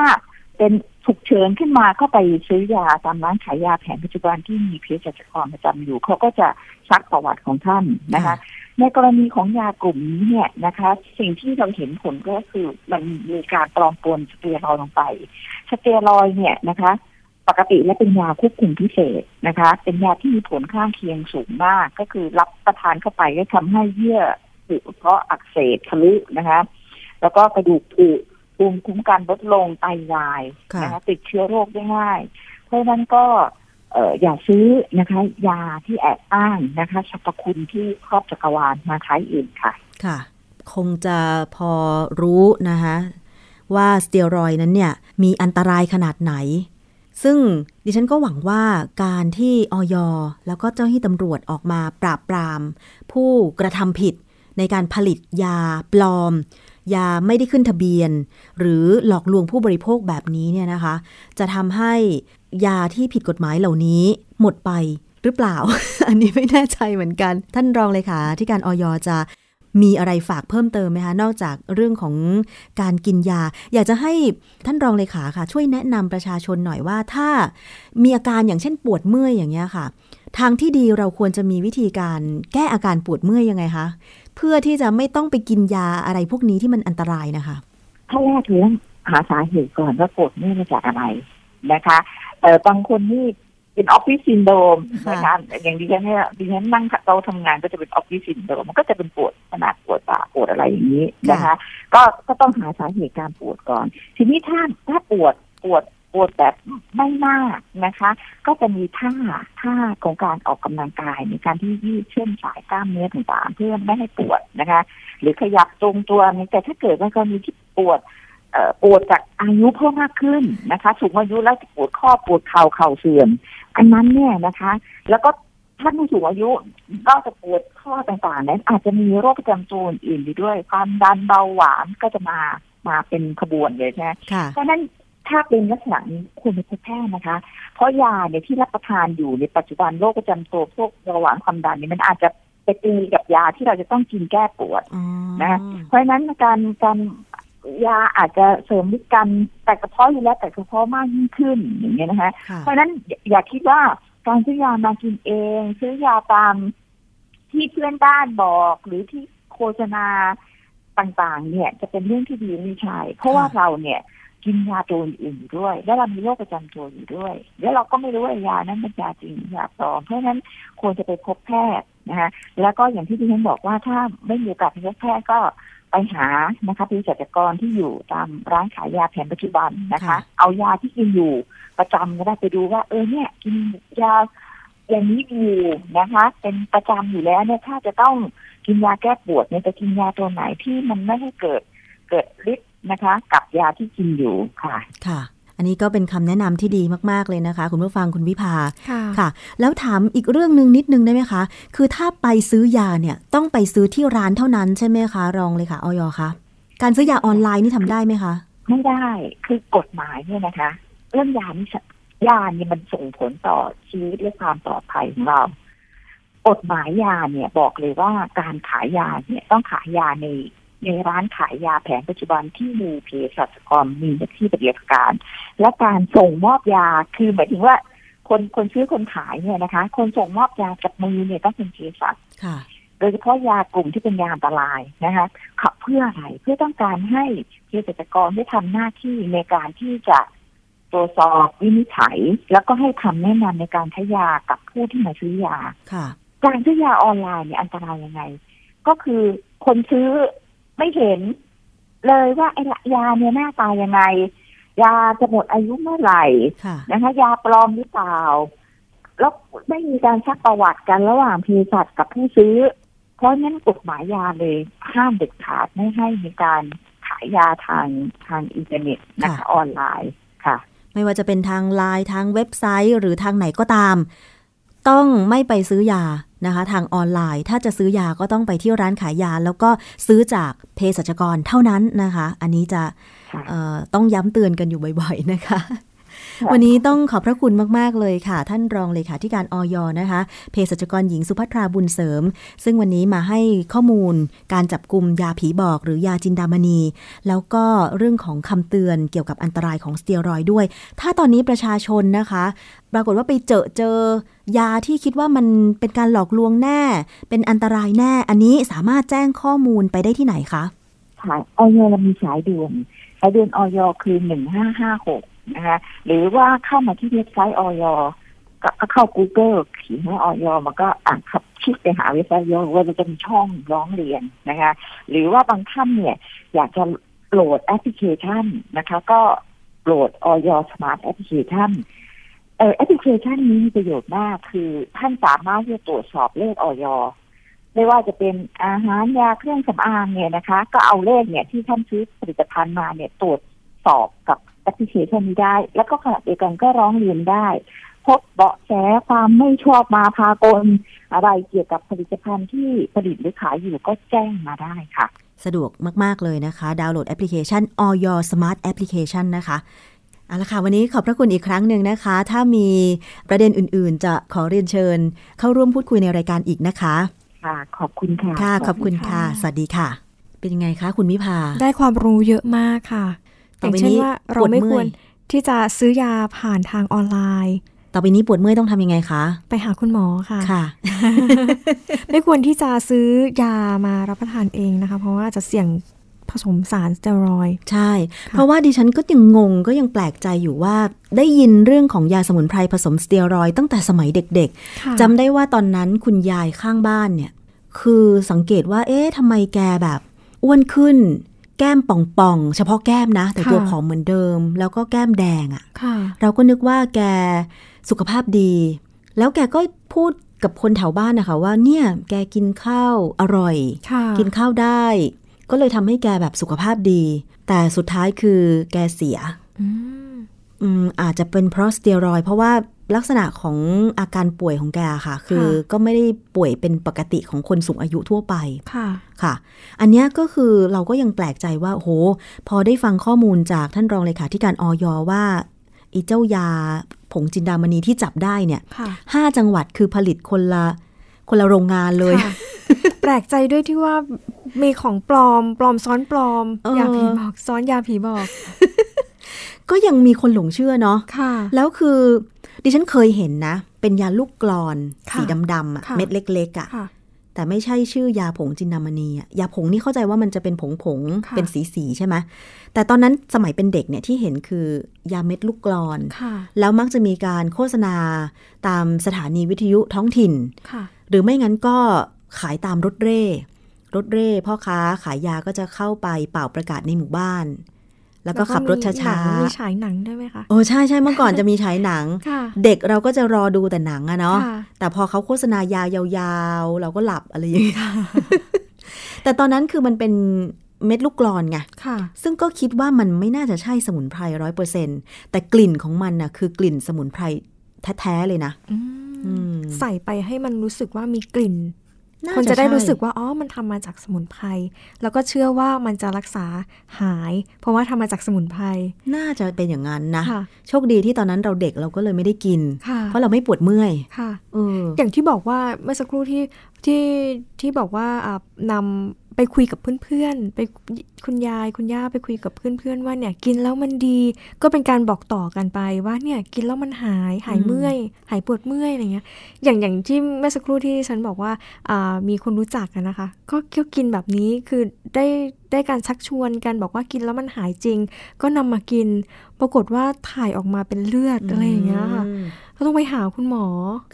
เป็นฉุกเฉินขึ้นมาก็ไปซื้อยาตามร้านขายยาแผนปัจจุบันที่มีเภสัชกรประจำอยู่เขาก็จะซักประวัติของท่านนะคะ ในกรณีของยากลุ่มนี้เนี่ยนะคะ สิ่งที่เราเห็นผลก็คือมันมีการปลอมปนสเตียรอยลงไป สเตียรอยเนี่ยนะคะ ปกติและเป็นยาควบคุมพิเศษนะคะ เป็นยาที่มีผลข้างเคียงสูงมาก ก็คือรับประทานเข้าไปก็ทำให้เยื่อบุเพราะอักเสบทะลุนะคะ แล้วก็กระดูกผุภูมิคุ้มกันลดลงไตวายนะคะติดเชื้อโรคได้ง่าย เพราะฉะนั้นก็ เอออย่าซื้อนะคะ ยาที่แอบอ้างนะคะสรรพคุณที่ครอบจักรวาลมาใช้เองค่ะ ค่ะ คงจะพอรู้นะคะว่าสเตียรอยนั้นเนี่ยมีอันตรายขนาดไหน ซึ่งดิฉันก็หวังว่าการที่ออยแล้วก็เจ้าหน้าที่ตำรวจออกมาปราบปราม ผู้กระทำผิดในการผลิตยาปลอม ยาไม่ได้ขึ้นทะเบียน หรือหลอกลวงผู้บริโภคแบบนี้เนี่ยนะคะ จะทำให้ยาที่ผิดกฎหมายเหล่านี้หมดไปหรือเปล่า อันนี้ไม่แน่ใจเหมือนกัน ท่านรองเลยค่ะ ที่การออยจะมีอะไรฝากเพิ่มเติมไหมคะ นอกจากเรื่องของการกินยา อยากจะให้ท่านรองเลขาค่ะ ช่วยแนะนำประชาชนหน่อยว่าถ้ามีอาการอย่างเช่นปวดเมื่อยอย่างเงี้ยค่ะ ทางที่ดีเราควรจะมีวิธีการแก้อาการปวดเมื่อยยังไงคะ เพื่อที่จะไม่ต้องไปกินยาอะไรพวกนี้ที่มันอันตรายนะคะขั้นแรกคือต้องหาสาเหตุก่อนว่าปวดเมื่อยมาจากอะไรนะคะเออบางคนนี่เป็น office syndrome ค่ะนะคะอย่างดิฉันเนี่ยดิฉันนั่งโต๊ะทำงานก็จะเป็น office syndrome มันก็จะเป็นปวดขนาดปวดบ่าปวดอะไรอย่างนี้นะคะ ก็ก็ต้องหาสาเหตุการปวดก่อน ทีนี้ถ้าถ้าปวดปวด ปวดแบบไม่มากนะคะ ก็จะมีท่าท่าของการออกกำลังกายในการที่ยืดเส้นสายกล้ามเนื้อต่างๆเพื่อไม่ให้ปวดนะคะ หรือขยับตรงตัวนี้แต่ถ้าเกิดว่ากรณีที่ปวดเอ่อปวดจากอายุเพิ่มมากขึ้นนะคะสูงอายุแล้วจะปวดข้อปวดเข่าเข่าเสื่อมอันนั้นเนี่ยนะคะ แล้วก็ท่านผู้สูงอายุก็จะปวดข้อต่างๆนั้นอาจจะมีโรคประจำตัวอื่นๆอยู่ด้วย ความดันเบาหวานก็จะมามาเป็นขบวนเลยใช่ไหมค่ะเพราะฉะนั้น ถ้าเป็นลักษณะนี้ควรไปพบแพทย์นะคะ เพราะยาเนี่ยที่รับประทานอยู่ในปัจจุบันโรคประจำตัวพวกเบาหวานความดันเนี่ยมันอาจจะไปตีกับยาที่เราจะต้องกินแก้ปวดอ๋อนะเพราะฉะนั้นการการยาอาจจะเสริมฤทธิ์กันแต่กระเพาะอยู่แล้วแต่กระเพาะมากยิ่งขึ้นอย่างเงี้ยนะคะค่ะเพราะฉะนั้นอย่าอย่าคิดว่าการซื้อยามากินเอง ซื้อยาตามที่เพื่อนบ้านบอกหรือที่โฆษณาต่างๆ เนี่ยจะเป็นเรื่องที่ดีไม่ใช่เพราะว่าค่ะเราเนี่ย กินยาตัวอื่นอยู่ด้วย แล้วเรามีโรคประจำตัวอยู่ด้วย แล้วเราก็ไม่รู้ว่ายานั้นเป็นยาจริงหรือยาปลอมเพราะฉะนั้นควรจะไปพบแพทย์นะคะแล้วก็อย่างที่ดิฉันบอกว่าถ้าไม่มีโอกาสไปพบแพทย์ก็ไปหานะคะเภสัชกรที่อยู่ตามร้านขายยาแผนปัจจุบันนะคะค่ะเอายาที่กินอยู่ประจำก็ได้ไปดูว่า เออเนี่ย กินยาอย่างนี้อยู่นะคะ เป็นประจำอยู่แล้วเนี่ยถ้าจะต้องกินยาแก้ปวดเนี่ยจะกินยาตัวไหนที่มันไม่ให้เกิดเกิดฤทธิ์ นะคะ กับยาที่กินอยู่ค่ะค่ะ อันนี้ก็เป็นคำแนะนำที่ดีมากๆเลยนะคะ คุณผู้ฟังคุณวิภาค่ะค่ะ แล้วถามอีกเรื่องหนึ่งนิดนึงได้ไหมคะ คือถ้าไปซื้อยาเนี่ยต้องไปซื้อที่ร้านเท่านั้นใช่ไหมคะ รองเลยค่ะออยคะการซื้อยาออนไลน์นี่ทำได้ไหมคะ ไม่ได้คือกฎหมายเนี่ยนะคะ เรื่องยานี่สยาเนี่ยมันส่งผลต่อชีวิตและความปลอดภัยของเรากฎหมายยาเนี่ยบอกเลยว่าการขายยาเนี่ยต้องขายยาใน ในร้านขายยาแผนปัจจุบันที่มีเภสัชกรมีหน้าที่ปฏิบัติการ และการส่งมอบยาคือหมายถึงว่า คนคนซื้อคนขายเนี่ยนะคะ คนส่งมอบยากับมือเนี่ยต้องเป็นเภสัชค่ะโดยเฉพาะยากลุ่มที่เป็นยาอันตรายนะคะขับเพื่ออะไรเพื่อต้องการให้เภสัชกรได้ทำหน้าที่ในการที่จะตรวจสอบวินิจฉัย แล้วก็ให้คำแนะนำในการใช้ยากับผู้ที่มาซื้อยาค่ะ การซื้อยาออนไลน์เนี่ยอันตรายยังไง ก็คือคนซื้อ ไม่เห็น เลยว่าไอ้ยาเนี่ยหน้าตายังไง ยาจะหมดอายุเมื่อไหร่ค่ะนะคะ ยาปลอมหรือเปล่า แล้วไม่มีการซักประวัติกันระหว่างเภสัชกับผู้ซื้อ เพราะฉะนั้นกฎหมายยาเลยห้ามเด็ดขาดไม่ให้มีการขายยาทางทางอินเทอร์เน็ตนะคะค่ะออนไลน์ค่ะ ไม่ว่าจะเป็นทางไลน์ทางเว็บไซต์ หรือทางไหนก็ตาม ต้องไม่ไปซื้อยานะคะ ทางออนไลน์ ถ้าจะซื้อยาก็ต้องไปที่ร้านขายยา แล้วก็ซื้อจากเภสัชกรเท่านั้นนะคะ อันนี้จะค่ะเอ่อต้องย้ำเตือนกันอยู่บ่อย ๆ นะคะค่ะ วันนี้ต้องขอบพระคุณมาก ๆ เลยค่ะ ท่านรองเลขาธิการออยนะคะเภสัชกรหญิงสุภัทราบุญเสริม ซึ่งวันนี้มาให้ข้อมูลการจับกลุ่มยาผีบอกหรือยาจินดามณี แล้วก็เรื่องของคำเตือนเกี่ยวกับอันตรายของสเตียรอยด์ด้วย ถ้าตอนนี้ประชาชนนะคะ ปรากฏว่าไปเจอเจอยาที่คิดว่ามันเป็นการหลอกลวงแน่ เป็นอันตรายแน่ อันนี้สามารถแจ้งข้อมูลไปได้ที่ไหนคะสายออยเรามีสายด่วนสายด่วนออยคือหนึ่งห้าห้าหก นะคะหรือว่าเข้ามาที่เว็บไซต์อย. ก็ก็เข้า Google เขียนว่าอย. มันก็อ่านขับคลิกไปหาเว็บไซต์อย. ว่ามันจะมีช่องร้องเรียนนะคะ หรือว่าบางท่านเนี่ย อยากจะโหลดแอปพลิเคชันนะคะ ก็โหลดอย. Smart Application เออแอปพลิเคชันนี้มีประโยชน์มาก คือท่านสามารถที่จะตรวจสอบเลขอย. ไม่ว่าจะเป็นอาหารยาเครื่องสำอางเนี่ยนะคะ ก็เอาเลขเนี่ยที่ท่านซื้อผลิตภัณฑ์มาเนี่ยตรวจสอบกับ แอปพลิเคชันนี้ได้ แล้วก็ขณะเดียวกันก็ร้องเรียนได้ พบเบาะแสความไม่ชอบมาพากลอะไรเกี่ยวกับผลิตภัณฑ์ที่ผลิตหรือขายอยู่ก็แจ้งมาได้ค่ะ สะดวกมาก ๆ เลยนะคะ ดาวน์โหลดแอปพลิเคชัน All Your Smart Application นะคะเอาละค่ะ วันนี้ขอบพระคุณอีกครั้งหนึ่งนะคะ ถ้ามีประเด็นอื่น ๆ จะขอเรียนเชิญ เข้าร่วมพูดคุยในรายการอีกนะคะค่ะขอบคุณค่ะ ค่ะสขวัอบสดีคุณค่ะ สวัสดีค่ะ เป็นยังไงคะ คุณวิภาได้ความรู้เยอะมากค่ะอ ต่อย่างไปเช่นนี้ว่าเราปวดไม่เมื่ควอรยที่จะซื้อยาผ่านทางออนไลน์ต่อไปนี้ปวดเมื่อยต้องทำยังไงคะ ไปหาคุณหมอค่ะ ค่ะ ไม่ควรที่จะซื้อยามารับประทานเองนะคะ เพราะว่าจะเสี่ยงผสมสารสเตียรอยด์ใช่ เพราะว่าดิฉันก็ยังงงก็ยังแปลกใจอยู่ว่า ได้ยินเรื่องของยาสมุนไพรผสมสเตียรอยด์ตั้งแต่สมัยเด็กๆจำได้ว่าตอนนั้นคุณยายข้างบ้านเนี่ย คือสังเกตว่า เอ๊ะทำไมแกแบบ อ้วนขึ้น แก้มป่องๆ เฉพาะแก้มนะ แต่ตัวผอมเหมือนเดิม แล้วก็แก้มแดงอะ่ะ เราก็นึกว่าแกสุขภาพดี แล้วแกก็พูดกับคนแถวบ้านนะคะว่าเนี่ยแกกินข้าวอร่อย กินข้าวได้ ก็เลยทำให้แกแบบสุขภาพดี แต่สุดท้ายคือแกเสีย อืมอาจจะเป็นเพราะสเตียรอย เพราะว่าลักษณะของอาการป่วยของแกค่ะ คือก็ไม่ได้ป่วยเป็นปกติของคนสูงอายุทั่วไปค่ะค่ะ อันนี้ก็คือเราก็ยังแปลกใจว่าโห พอได้ฟังข้อมูลจากท่านรองเลขาธิการออยว่าอีเจ้ายาผงจินดามณีที่จับได้เนี่ยห้าจังหวัดคือผลิตคนละคนละโรงงานเลย แปลกใจด้วยที่ว่ามีของปลอม ปลอมซ้อนปลอม ยาผีบอก ซ้อนยาผีบอก ก็ยังมีคนหลงเชื่อเนาะค่ะแล้วคือดิฉันเคยเห็นนะ เป็นยาลูกกรอน สีดำๆอะเม็ดเล็กๆอะแต่ไม่ใช่ชื่อยาผงจินดามณีอะยาผงนี่เข้าใจว่ามันจะเป็นผงผงเป็นสีสีใช่ไหมแต่ตอนนั้นสมัยเป็นเด็กเนี่ยที่เห็นคือยาเม็ดลูกกรอน แล้วมักจะมีการโฆษณาตามสถานีวิทยุท้องถิ่น หรือไม่งั้นก็ขายตามรถเร่รถเร่พ่อค้าขายยาก็จะเข้าไปเป่าประกาศในหมู่บ้าน แล้วก็ขับรถช้าๆมีฉายหนังได้ไหมคะ โอ้ใช่ใช่เมื่อก่อนจะมีฉายหนัง เด็กเราก็จะรอดูแต่หนังอะเนาะ แต่พอเขาโฆษณายายาวๆ เราก็หลับอะไรอย่างเงี้ยแต่ตอนนั้นคือมันเป็นเม็ดลูกกรอนไง ซึ่งก็คิดว่ามันไม่น่าจะใช่สมุนไพรร้อยเปอร์เซ็นแต่กลิ่นของมันน่ะคือกลิ่นสมุนไพรแท้ ๆ เลยนะ ใส่ไปให้มันรู้สึกว่ามีกลิ่น คนจะได้รู้สึกว่าอ๋อมันทำมาจากสมุนไพรแล้วก็เชื่อว่ามันจะรักษาหาย เพราะว่าทำมาจากสมุนไพรน่าจะเป็นอย่างนั้นนะโชคดีที่ตอนนั้นเราเด็กเราก็เลยไม่ได้กิน เพราะเราไม่ปวดเมื่อยค่ะอย่างที่บอกว่าเมื่อสักครู่ที่ที่ที่บอกว่านำ ไปคุยกับเพื่อนๆ ไปคุณยายคุณย่าไปคุยกับเพื่อนๆว่าเนี่ยกินแล้วมันดี ก็เป็นการบอกต่อกันไปว่าเนี่ยกินแล้วมันหายหายเมื่อย หายปวดเมื่อยอะไรเงี้ย อย่างอย่างที่เมื่อสักครู่ที่ฉันบอกว่ามีคนรู้จักกันนะคะ ก็เกี่ยวกินแบบนี้คือได้ได้การชักชวนกันบอกว่ากินแล้วมันหายจริง ก็นำมากิน ปรากฏว่าถ่ายออกมาเป็นเลือดอะไรอย่างเงี้ยค่ะก็ต้องไปหาคุณหมอ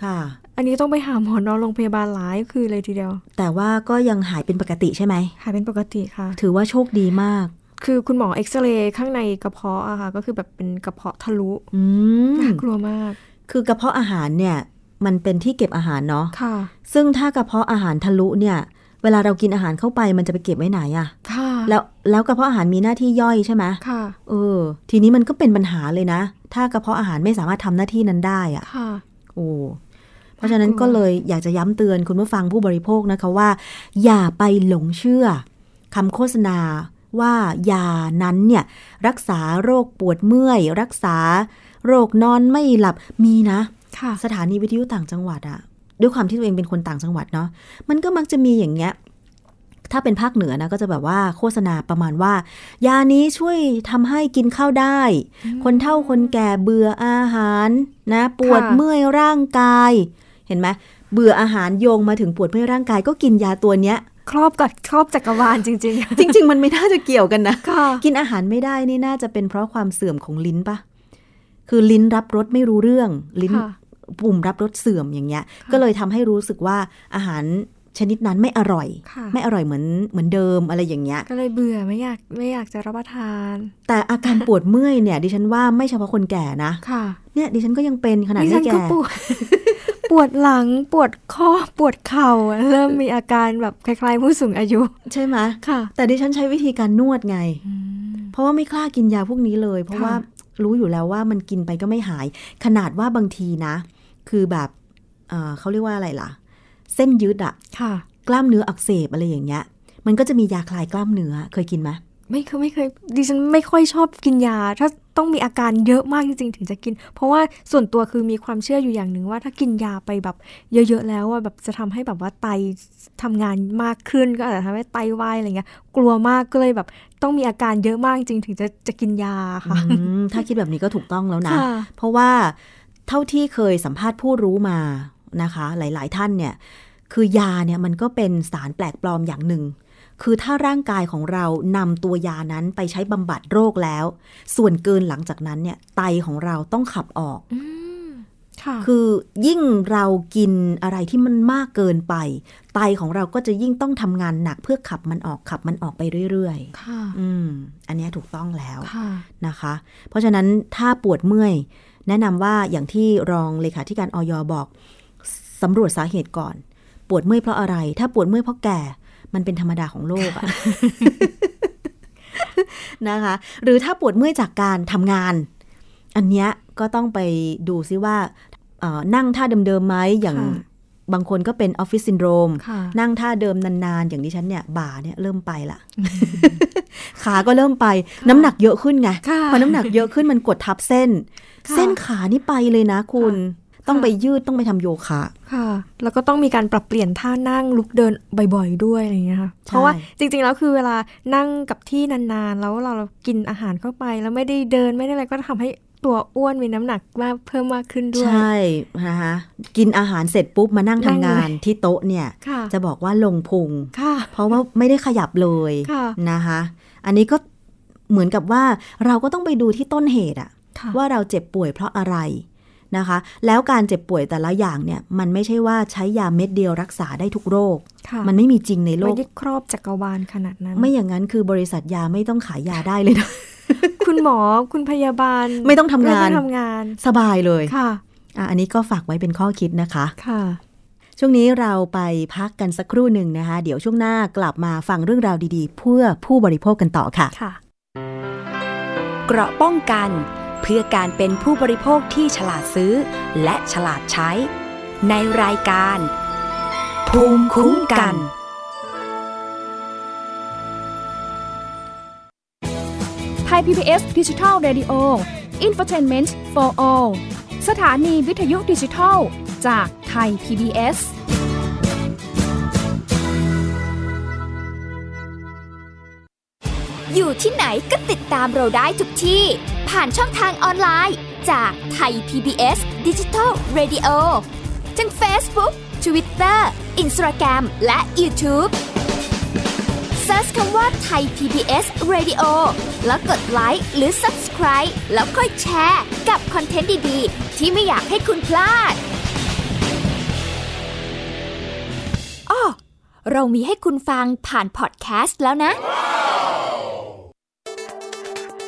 ค่ะ อันนี้ต้องไปหาหมอนอนโรงพยาบาลหลายคือเลยทีเดียว แต่ว่าก็ยังหายเป็นปกติใช่ไหมหายเป็นปกติค่ะ ถือว่าโชคดีมาก คือคุณหมอเอ็กซเรย์ข้างในกระเพาะอะค่ะก็คือแบบเป็นกระเพาะทะลุน่ากลัวมาก คือกระเพาะอาหารเนี่ย มันเป็นที่เก็บอาหารเนาะค่ะ ซึ่งถ้ากระเพาะอาหารทะลุเนี่ย เวลาเรากินอาหารเข้าไปมันจะไปเก็บไว้ไหนอะค่ะ แล้วแล้วกระเพาะอาหารมีหน้าที่ย่อยใช่ไหมค่ะ เออ ทีนี้มันก็เป็นปัญหาเลยนะ ถ้ากระเพาะอาหารไม่สามารถทำหน้าที่นั้นได้อะค่ะ โอ้ เพราะฉะนั้นก็เลยอยากจะย้ำเตือนคุณผู้ฟังผู้บริโภคนะคะว่า อย่าไปหลงเชื่อคำโฆษณาว่ายานั้นเนี่ยรักษาโรคปวดเมื่อย รักษาโรคนอนไม่หลับมีนะะสถานีวิทยุต่างจังหวัดอะด้วยความที่ตัวเองเป็นคนต่างจังหวัดเนาะมันก็มักจะมีอย่างเงี้ยถ้าเป็นภาคเหนือนะก็จะแบบว่าโฆษณาประมาณว่า ยานี้ช่วยทำให้กินข้าวได้ คนเฒ่าคนแก่เบื่ออาหารนะ ปวดเมื่อยร่างกาย เห็นไหมเบื่ออาหารโยงมาถึงปวดเมื่อยร่างกายก็กินยาตัวเนี้ยครอบกับครอบจักรวาลจริง ๆ จริง ๆ มันไม่น่าจะเกี่ยวกันนะ กินอาหารไม่ได้นี่น่าจะเป็นเพราะความเสื่อมของลิ้นปะคือลิ้นรับรสไม่รู้เรื่อง ลิ้นปุ่มรับรสเสื่อมอย่างเงี้ย ก็เลยทำให้รู้สึกว่าอาหารชนิดนั้นไม่อร่อย ไม่อร่อยเหมือนเหมือนเดิมอะไรอย่างเงี้ย ก็เลยเบื่อไม่อยากไม่อยากจะรับประทาน แต่อาการปวดเมื่อยเนี่ย ดิฉันว่าไม่เฉพาะคนแก่นะ ค่ะ เนี่ยดิฉันก็ยังเป็นขนาดไม่แก่ ปวดหลังปวดข้อปวดเข่า เริ่มมีอาการแบบคล้ายๆผู้สูงอายุ ใช่ไหมค่ะ แต่ดิฉันใช้วิธีการนวดไง เพราะว่าไม่กล้ากินยาพวกนี้เลย เพราะว่ารู้อยู่แล้วว่ามันกินไปก็ไม่หาย ขนาดว่าบางทีนะ คือแบบเขาเรียกว่าอะไรล่ะ เส้นยืดอะค่ะกล้ามเนื้ออักเสบอะไรอย่างเงี้ย มันก็จะมียาคลายกล้ามเนื้อเคยกินไหม ไม่เคยไม่เคยดิฉันไม่ค่อยชอบกินยา ถ้าต้องมีอาการเยอะมากจริงๆถึงจะกิน เพราะว่าส่วนตัวคือมีความเชื่ออยู่อย่างหนึ่งว่า ถ้ากินยาไปแบบ เยอะๆแล้วว่าแบบจะทำให้แบบว่าไตทำงานมากขึ้นก็อาจจะทำให้ไตวายอะไรเงี้ย กลัวมากก็เลยแบบต้องมีอาการเยอะมากจริงถึงจะจะกินยาค่ะถ้าคิดแบบนี้ก็ถูกต้องแล้วนะ เพราะว่าเท่าที่เคยสัมภาษณ์ผู้รู้มานะคะ หลาย ๆ ท่านเนี่ยคือยาเนี่ยมันก็เป็นสารแปลกปลอมอย่างหนึ่ง คือถ้าร่างกายของเรานำตัวยานั้นไปใช้บำบัดโรคแล้ว ส่วนเกินหลังจากนั้นเนี่ยไตของเราต้องขับออกอืมค่ะคือยิ่งเรากินอะไรที่มันมากเกินไป ไตของเราก็จะยิ่งต้องทำงานหนักเพื่อขับมันออกขับมันออกไปเรื่อยค่ะๆอืม อันเนี้ยถูกต้องแล้วค่ะนะคะ เพราะฉะนั้นถ้าปวดเมื่อย แนะนำว่าอย่างที่รองเลขาธิการออยบอกสำรวจสาเหตุก่อน ปวดเมื่อยเพราะอะไร ถ้าปวดเมื่อยเพราะแก่ มันเป็นธรรมดาของโลกอะนะคะ หรือถ้าปวดเมื่อยจากการทำงาน อันเนี้ยก็ต้องไปดูซิว่าเอ่อนั่งท่าเดิมๆไหมอย่างค่ะบางคนก็เป็นออฟฟิศซินโดรมค่ะนั่งท่าเดิมนานๆ อย่างดิฉันเนี่ย บ่าเนี่ยเริ่มไปละขาก็เริ่มไป น้ำหนักเยอะขึ้นไงค่ะพอน้ำหนักเยอะขึ้นมันกดทับเส้นค่ะเส้นขานี่ไปเลยนะคุณค่ะ ต้องไปยืดต้องไปทำโยคะ ค่ะ แล้วก็ต้องมีการปรับเปลี่ยนท่านั่งลุกเดินบ่อยๆด้วยอะไรอย่างเงี้ยค่ะ เพราะว่าจริงๆแล้วคือเวลานั่งกับที่นานๆ แล้วเรากินอาหารเข้าไป แล้วไม่ได้เดินไม่ได้อะไรก็ทำให้ตัวอ้วนมีน้ำหนักมากเพิ่มมากขึ้นด้วย ใช่นะคะกินอาหารเสร็จปุ๊บมานั่งนั่ทำงเลยงานที่โต๊ะเนี่ยค่ะจะบอกว่าลงพุงค่ะเพราะว่าไม่ได้ขยับเลยค่ะค่ะว่าเราเจ็บป่วยเพราะอะไร นะคะ แล้วการเจ็บป่วยแต่ละอย่างเนี่ยมันไม่ใช่ว่าใช้ยาเม็ดเดียวรักษาได้ทุกโรคค่ะมันไม่มีจริงในโลไม่กได้ครอบจักรวาลขนาดนั้น ไม่อย่างนั้นคือบริษัทยาไม่ต้องขายยาได้เลยนะ คุณหมอคุณพยาบาล ไม่ต้องทำงานไม่ต้องทำงาน สบายเลยค่ะอะ อันนี้ก็ฝากไว้เป็นข้อคิดนะคะค่ะช่วงนี้เราไปพักกันสักครู่หนึ่งนะคะ เดี๋ยวช่วงหน้ากลับมาฟังเรื่องราวดีๆ เพื่อผู้บริโภคกันต่อค่ะค่ะ เกราะป้องกัน เพื่อการเป็นผู้บริโภคที่ฉลาดซื้อ และฉลาดใช้ ในรายการ ภูมิคุ้มกัน ไทย PBS ดิจิทัล Radio Infotainment for All สถานีวิทยุดิจิทัล จากไทย PBS อยู่ที่ไหนก็ติดตามเราได้ทุกที่ ผ่านช่องทางออนไลน์ จากไทย PBS Digital Radio ทั้ง Facebook Twitter Instagram และ YouTube Search คำว่าไทย PBS Radio แล้วกดไลค์หรือ Subscribe แล้วค่อยแชร์ กับคอนเทนต์ดี ๆ ที่ไม่อยากให้คุณพลาดอ้อเรามีให้คุณฟังผ่านพอดแคสต์แล้วนะ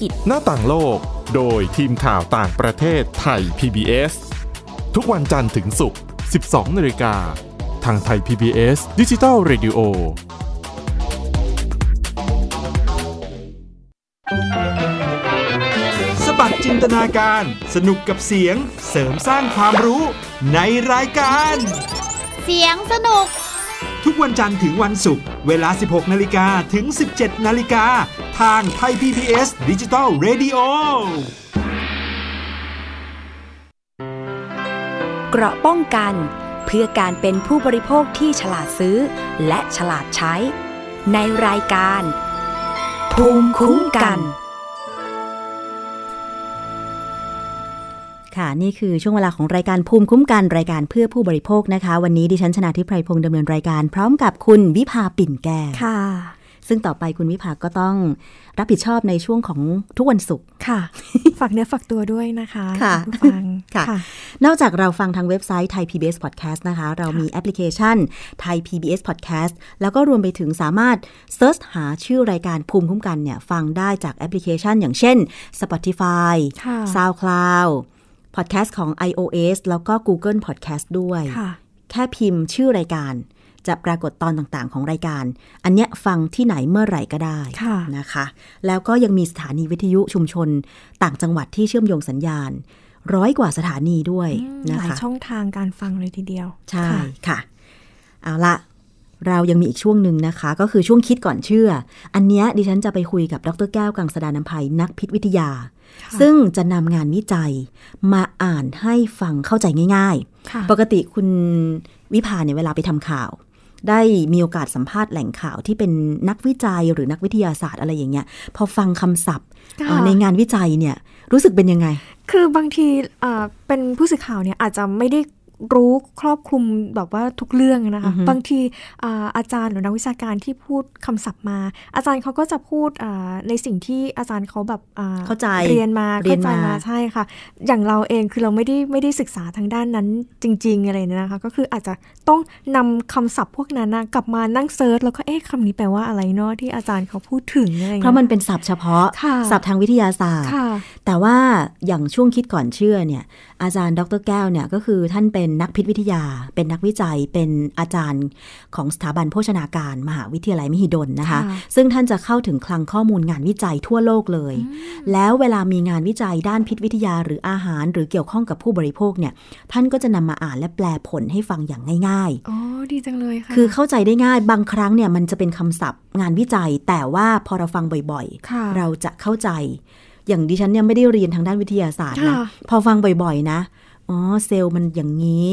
กิจ หน้าต่างโลก โดยทีมข่าวต่างประเทศไทย PBS ทุกวันจันทร์ถึงศุกร์ 12 นาฬิกา ทางไทย PBS ดิจิทัล Radio สบัดจินตนาการ สนุกกับเสียง เสริมสร้างความรู้ในรายการ เสียงสนุก ทุกวันจันทร์ถึงวันศุกร์เวลา 16 นาฬิกาถึง 17 นาฬิกา ทางไทย PPS ดิจิทัล Radio เกราะป้องกันเพื่อการเป็นผู้บริโภคที่ฉลาดซื้อ และฉลาดใช้ ในรายการ ภูมิคุ้มกัน ค่ะ นี่คือช่วงเวลาของรายการภูมิคุ้มกันรายการเพื่อผู้บริโภคนะคะ วันนี้ดิฉันชนะทิพไพรพงศ์ดำเนินรายการ พร้อมกับคุณวิภาปิ่นแก้วค่ะ ซึ่งต่อไปคุณวิภาก็ต้องรับผิดชอบในช่วงของทุกวันศุกร์ค่ะ ฝากเนื้อฝากตัวด้วยนะคะค่ะณผู้ฟังค่ะนอกจากเราฟังทางเว็บไซต์ไทย PBS Podcast นะคะ เรามีแอปพลิเคชันไทย PBS Podcast แล้วก็รวมไปถึงสามารถเซิร์ชหาชื่อรายการภูมิคุ้มกันเนี่ย ฟังได้จากแอปพลิเคชัน อย่างเช่น Spotify ค่ะ SoundCloud Podcast ของ iOS แล้วก็ Google Podcast ด้วยค่ะแค่พิมพ์ชื่อรายการ จะปรากฏตอนต่างๆ ของรายการ อันเนี้ยฟังที่ไหนเมื่อไหร่ก็ได้ค่ะนะคะ แล้วก็ยังมีสถานีวิทยุชุมชน ต่างจังหวัดที่เชื่อมโยงสัญญาณ ร้อยกว่าสถานีด้วยอืมนะหลายคะช่องทางการฟังเลยทีเดียว ใช่ค่ะค่ะเอาละ เรายังมีอีกช่วงหนึ่งนะคะ ก็คือช่วงคิดก่อนเชื่อ อันเนี้ยดิฉันจะไปคุยกับดรแก้วกังสดานนภัยนักพิษวิทยา ซึ่งจะนำงานวิจัยมาอ่านให้ฟังเข้าใจง่ายค่ะๆปกติคุณวิภาเนี่ยเวลาไปทำข่าว ได้มีโอกาสสัมภาษณ์แหล่งข่าวที่เป็นนักวิจัยหรือนักวิทยาศาสตร์อะไรอย่างเงี้ย พอฟังคำศัพท์ค่ะเอ่อในงานวิจัยเนี่ยรู้สึกเป็นยังไง คือบางทีอ่าเป็นผู้สื่อข่าวเนี่ยอาจจะไม่ได้ รู้ครอบคลุมแบบว่าทุกเรื่องนะคะอือฮึบางทีอ่าอาจารย์หรือนักวิชาการที่พูดคำศัพท์มา อาจารย์เขาก็จะพูดอ่าในสิ่งที่อาจารย์เขาแบบอ่เข้าใจเรียนมาเรียนข้าใจมาใช่ค่ะ อย่างเราเองคือเราไม่ได้ไม่ได้ศึกษาทางด้านนั้นจริง ๆ อะไรเนี่ยนะคะ ก็คืออาจจะต้องนำคำศัพท์พวกนั้นนะกลับมานั่งเซิร์ชแล้วก็เอ๊ะคำนี้แปลว่าอะไรเนาะที่อาจารย์เขาพูดถึงอะไรอย่างเพเงี้ยราะมันเป็นศัพท์เฉพาะค่ะศัพท์ทางวิทยาศาสตร์ค่ะแต่ว่าอย่างช่วงคิดก่อนเชื่อเนี่ยอาจารย์ดรแก้วเนี่ยก็คือท่านเป็นนักพิษวิทยา เป็นนักวิจัย เป็นอาจารย์ของสถาบันโภชนาการมหาวิทยาลัยมหิดลนะคะค่ะซึ่งท่านจะเข้าถึงคลังข้อมูลงานวิจัยทั่วโลกเลย แล้วเวลามีงานวิจัยด้านพิษวิทยาหรืออาหาร หรือเกี่ยวข้องกับผู้บริโภคเนี่ย ท่านก็จะนำมาอ่านและแปลผลให้ฟังอย่างง่ายๆ อ๋อ ดีจังเลยค่ะ คือเข้าใจได้ง่าย บางครั้งเนี่ยมันจะเป็นคำศัพท์ งานวิจัย แต่ว่าพอเราฟังบ่อยค่ะเราจะเข้าใจ อย่างดิฉันเนี่ยไม่ได้เรียนทางด้านวิทยาศาสตร์นะค่ะพอฟังบ่อยๆ นะ อ๋อเซลล์มันอย่างนี้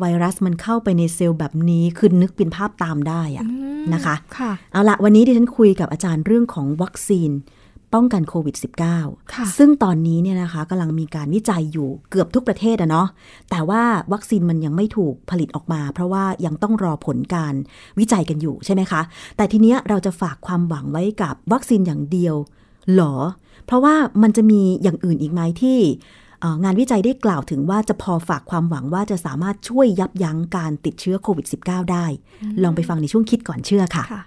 ไวรัสมันเข้าไปในเซลล์แบบนี้คือนึกเป็นภาพตามได้อะนะคะค่ะเอาละวันนี้ดิฉันคุยกับอาจารย์เรื่องของวัคซีน ป้องกันโควิด -19 ค่ะซึ่งตอนนี้เนี่ยนะคะกำลังมีการวิจัยอยู่เกือบทุกประเทศอะเนาะแต่ว่าวัคซีนมันยังไม่ถูกผลิตออกมา เพราะว่ายังต้องรอผลการวิจัยกันอยู่ใช่ไหมคะ แต่ทีเนี้ยเราจะฝากความหวังไว้กับวัคซีนอย่างเดียวหรอ เพราะว่ามันจะมีอย่างอื่นอีกไหมที่เอ่อ งานวิจัยได้กล่าวถึงว่าจะพอฝากความหวังว่าจะสามารถช่วยยับยั้งการติดเชื้อโควิด -19 ได้ ลองไปฟังในช่วงคิดก่อนเชื่อค่ะค่ะ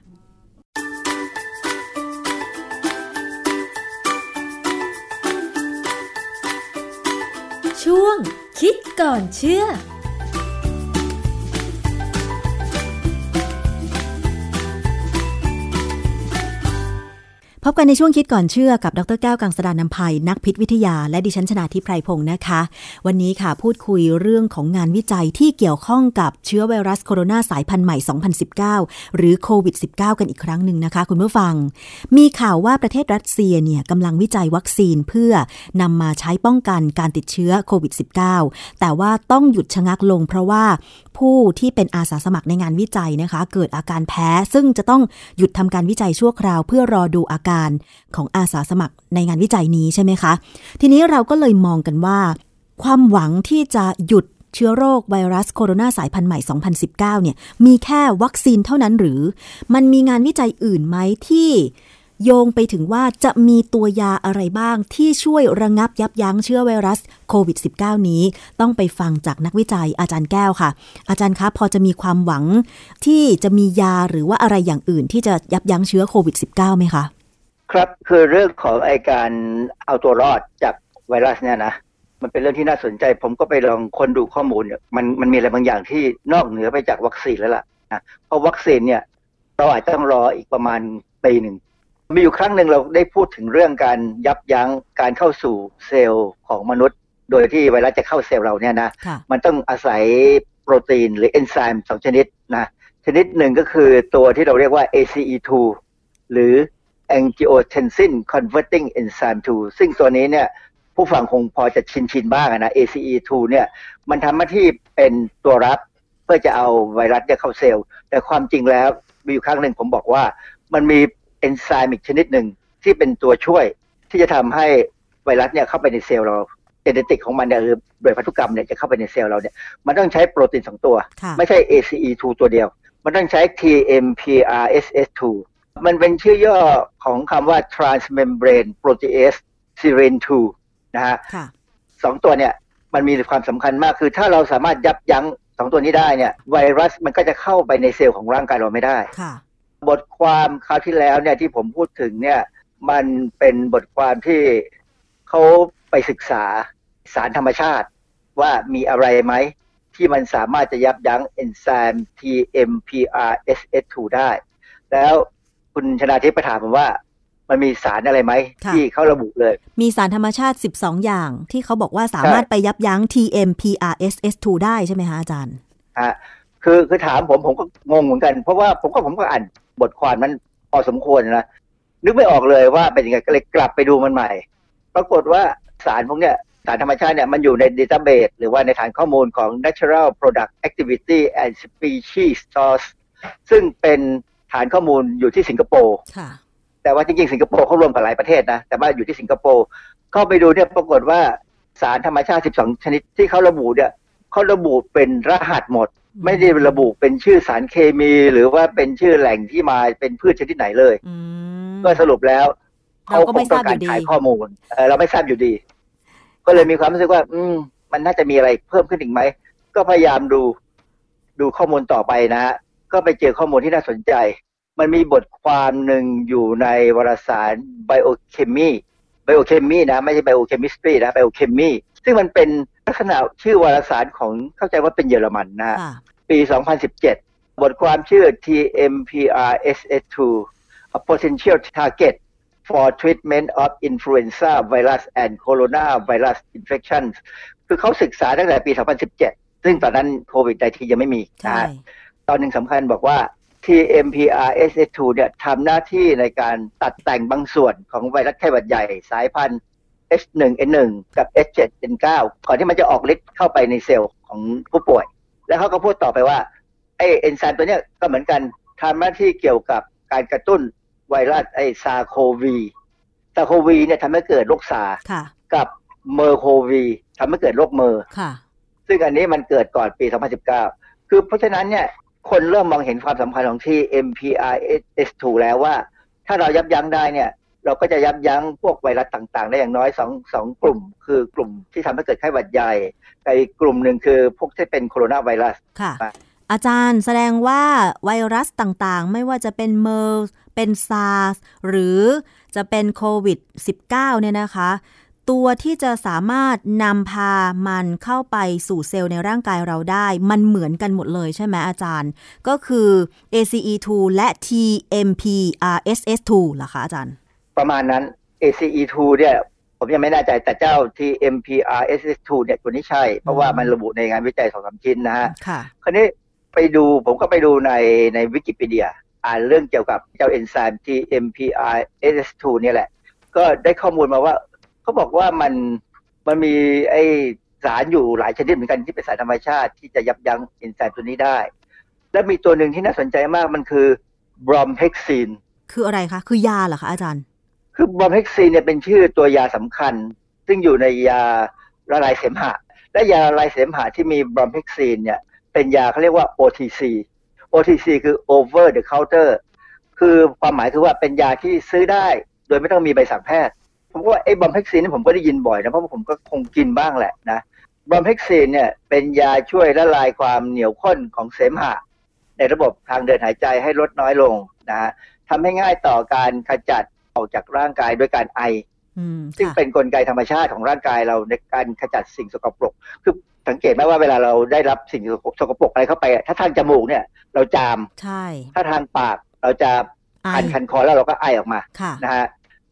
ช่วงคิดก่อนเชื่อ พบกันในช่วงคิดก่อนเชื่อกับดรแก้วกังสดานนภัยนักพิษวิทยา และดิฉันชนาทิพไพรพงศ์นะคะ วันนี้ค่ะพูดคุยเรื่องของงานวิจัยที่เกี่ยวข้องกับเชื้อไวรัสโคโรนาสายพันธุ์ใหม่ 2019 หรือโควิด -19 กันอีกครั้งหนึ่งนะคะ คุณผู้ฟัง มีข่าวว่าประเทศรัสเซียเนี่ยกำลังวิจัยวัคซีนเพื่อนำมาใช้ป้องกันการติดเชื้อโควิด -19 แต่ว่าต้องหยุดชะงักลงเพราะว่า ผู้ที่เป็นอาสาสมัครในงานวิจัยนะคะ เกิดอาการแพ้ ซึ่งจะต้องหยุดทำการวิจัยชั่วคราว เพื่อรอดูอาการของอาสาสมัครในงานวิจัยนี้ใช่ไหมคะ ทีนี้เราก็เลยมองกันว่า ความหวังที่จะหยุดเชื้อโรคไวรัสโคโรนาสายพันธุ์ใหม่ 2019 เนี่ย มีแค่วัคซีนเท่านั้นหรือ มันมีงานวิจัยอื่นไหมที่ โยงไปถึงว่าจะมีตัวยาอะไรบ้างที่ช่วยระงับยับยั้งเชื้อไวรัสโควิด -19 นี้ ต้องไปฟังจากนักวิจัยอาจารย์แก้วค่ะ อาจารย์คะพอจะมีความหวังที่จะมียาหรือว่าอะไรอย่างอื่น ที่จะยับยั้งเชื้อโควิด -19 ไหมคะครับคือเรื่องของไอการเอาตัวรอดจากไวรัสเนี่ยนะมันเป็นเรื่องที่น่าสนใจ ผมก็ไปลองค้นดูข้อมูลเนี่ยมันมันมีอะไรบางอย่างที่นอกเหนือไปจากวัคซีนแล้วล่ะนะเพราะวัคซีนเนี่ยเราอาจจะต้องรออีกประมาณปีหนึ่ง มีอยู่ครั้งหนึ่งเราได้พูดถึงเรื่องการยับยั้งการเข้าสู่เซลล์ของมนุษย์ โดยที่ไวรัสจะเข้าเซลล์เราเนี่ยนะค่ะมันต้องอาศัยโปรตีนหรือเอนไซม์สองชนิดนะชนิดหนึ่งก็คือตัวที่เราเรียกว่า ACE2 หรือ angiotensin converting enzyme 2 ซึ่งตัวนี้เนี่ยผู้ฟังคงพอจะชินชินๆบ้างอะนะ ACE2 เนี่ยมันทำหน้าที่เป็นตัวรับเพื่อจะเอาไวรัสเนี่ยเข้าเซลล์ แต่ความจริงแล้วมีอยู่ครั้งหนึ่งผมบอกว่ามันมี เอนไซม์อีกชนิดหนึ่งที่เป็นตัวช่วยที่จะทำให้ไวรัสเนี่ยเข้าไปในเซลล์เราเจเนติกของมันเนี่ยหรือโดยพันธุกรรมเนี่ยจะเข้าไปในเซลล์เราเนี่ยมันต้องใช้โปรตีนสองตัวค่ะไม่ใช่ ACE2 ตัวเดียว มันต้องใช้ TMPRSS2 มันเป็นชื่อย่อของคำว่า transmembrane protease serine 2นะฮะค่ะสองตัวเนี่ยมันมีความสำคัญมากคือถ้าเราสามารถยับยั้งสองตัวนี้ได้เนี่ยไวรัสมันก็จะเข้าไปในเซลล์ของร่างกายเราไม่ได้ค่ะ บทความคราวที่แล้วเนี่ยที่ผมพูดถึงเนี่ยมันเป็นบทความที่เขาไปศึกษาสารธรรมชาติว่ามีอะไรไหม ที่มันสามารถจะยับยั้งเอนไซม์ TMPRSS2 ได้ แล้วคุณชนาทิพย์ไปถามผมว่ามันมีสารอะไรไหมค่ะที่เขาระบุเลย มีสารธรรมชาติ 12 อย่าง ที่เขาบอกว่าสามารถไปยับยั้ง TMPRSS2 ได้ใช่ไหมคะอาจารย์ฮะคือคือถามผมผมก็งงเหมือนกัน เพราะว่าผมก็ผมก็อ่าน บทความนั้นพอสมควรนะนึกไม่ออกเลยว่าเป็นยังไงก็เลยกลับไปดูมันใหม่ ปรากฏว่าสารพวกเนี้ยสารธรรมชาติเนี่ยมันอยู่ในดัตเตอร์เบสหรือว่าในฐานข้อมูลของ Natural Product Activity and Species Source ซึ่งเป็นฐานข้อมูลอยู่ที่สิงคโปร์ค่ะแต่ว่าจริงๆ สิงคโปร์เขารวมกับหลายประเทศนะ แต่ว่าอยู่ที่สิงคโปร์เข้าไปดูเนี่ยปรากฏว่าสารธรรมชาติ 12 ชนิดที่เขาระบุเนี่ยเขาระบุเป็นรหัสหมด ไม่ได้ระบุเป็นชื่อสารเคมี หรือว่าเป็นชื่อแหล่งที่มาเป็นพืชชนิดไหนเลยก็สรุปแล้วเราเขาก็คไม่งต้องทราบกาอรยู่ดีขายข้อมูลเออเราไม่ทราบอยู่ดี ก็เลยมีความรู้สึกว่า อืม มันน่าจะมีอะไรเพิ่มขึ้นอีกไหม ก็พยายามดูดูข้อมูลต่อไปนะฮะก็ไปเจอข้อมูลที่น่าสนใจ มันมีบทความหนึ่งอยู่ในวารสาร biochemy biochemy นะ ไม่ใช่ biochemistry นะ biochemy ซึ่งมันเป็น ลักษณะชื่อวารสารของเข้าใจว่าเป็นเยอรมันนะฮะปี 2017 บทความชื่อ TMPRSS2 a potential target for treatment of influenza virus and coronavirus infections คือเขาศึกษาตั้งแต่ปี 2017 ซึ่งตอนนั้นโควิด19ยังไม่มีนะฮะตอนหนึ่งสำคัญบอกว่า TMPRSS2 เนี่ยทำหน้าที่ในการตัดแต่งบางส่วนของไวรัสไข้หวัดใหญ่สายพันธุ์ H1N1 กับ H7N9 ก่อนที่มันจะออกฤทธิ์เข้าไปในเซลล์ของผู้ป่วย แล้วเขาก็พูดต่อไปว่าไอเอนไซม์ตัวเนี้ยก็เหมือนกันทำหน้าที่เกี่ยวกับการกระตุ้นไวรัสไอซาโควีSARS-CoV เนี่ยทำให้เกิดโรคซาร์สค่ะกับ MERS-CoV ทำให้เกิดโรคเมอร์สค่ะซึ่งอันนี้มันเกิดก่อนปี 2019 คือเพราะฉะนั้นเนี่ยคนเริ่มมองเห็นความสำคัญของที่ MPRS2 แล้วว่า ถ้าเรายับยั้งได้เนี่ย เราก็จะยับยั้งพวกไวรัสต่างๆ ได้อย่างน้อยสองสองกลุ่ม คือกลุ่มที่ทำให้เกิดไข้หวัดใหญ่กับอีกกลุ่มหนึ่งคือพวกที่เป็นโคโรนาไวรัสค่ะ อาจารย์แสดงว่าไวรัสต่างๆ ไม่ว่าจะเป็นเมอร์สเป็นซาร์สหรือจะเป็นโควิด -19 เนี่ยนะคะ ตัวที่จะสามารถนำพามันเข้าไปสู่เซลล์ในร่างกายเราได้ มันเหมือนกันหมดเลยใช่ไหมอาจารย์ ก็คือ ACE2 และ TMPRSS2 เหรอคะอาจารย์ ประมาณนั้น ACE2 เนี่ยผมยังไม่แน่ใจแต่เจ้า TMPRSS2 เนี่ยตัวนี้ใช่ เพราะว่ามันระบุในงานวิจัยสองสามชิ้นนะฮะค่ะคราวนี้ไปดูผมก็ไปดูในในวิกิพีเดีย อ่านเรื่องเกี่ยวกับเจ้าเอนไซม์ TMPRSS2 เนี่ยแหละ ก็ได้ข้อมูลมาว่าเขาบอกว่ามันมันมีไอสารอยู่หลายชนิดเหมือนกันที่เป็นสารธรรมชาติที่จะยับยั้งเอนไซม์ตัวนี้ได้ และมีตัวหนึ่งที่น่าสนใจมากมันคือบรอมเฮกซีนคืออะไรคะ คือยาเหรอคะอาจารย์ คือบอมเฮกซีนเนี่ยเป็นชื่อตัวยาสำคัญ ซึ่งอยู่ในยาละลายเสมหะ และยาละลายเสมหะที่มีบอมเฮกซีนเนี่ยเป็นยาเขาเรียกว่า OTC OTC คือ over the counter คือความหมายคือว่าเป็นยาที่ซื้อได้ โดยไม่ต้องมีใบสั่งแพทย์ ผมว่าไอ้บอมเฮกซีนนี่ผมก็ได้ยินบ่อยนะเพราะผมก็คงกินบ้างแหละนะบอมเฮกซีนเนี่ยเป็นยาช่วยละลายความเหนียวข้นของเสมหะ ในระบบทางเดินหายใจให้ลดน้อยลงนะฮะทำให้ง่ายต่อการขจัด ออกจากร่างกายด้วยการไอซึ่งเป็นนกลไกธรรมชาติของร่างกายเราในการขจัดสิ่งสกปรก คือสังเกตไหมว่าเวลาเราได้รับสิ่งสกปรกอะไรเข้าไป ถ้าทางจมูกเนี่ย เราจามใช่ ถ้าทางปากเราจะไอคันคันคอแล้วเราก็ไอออกมาค่ะนะฮะ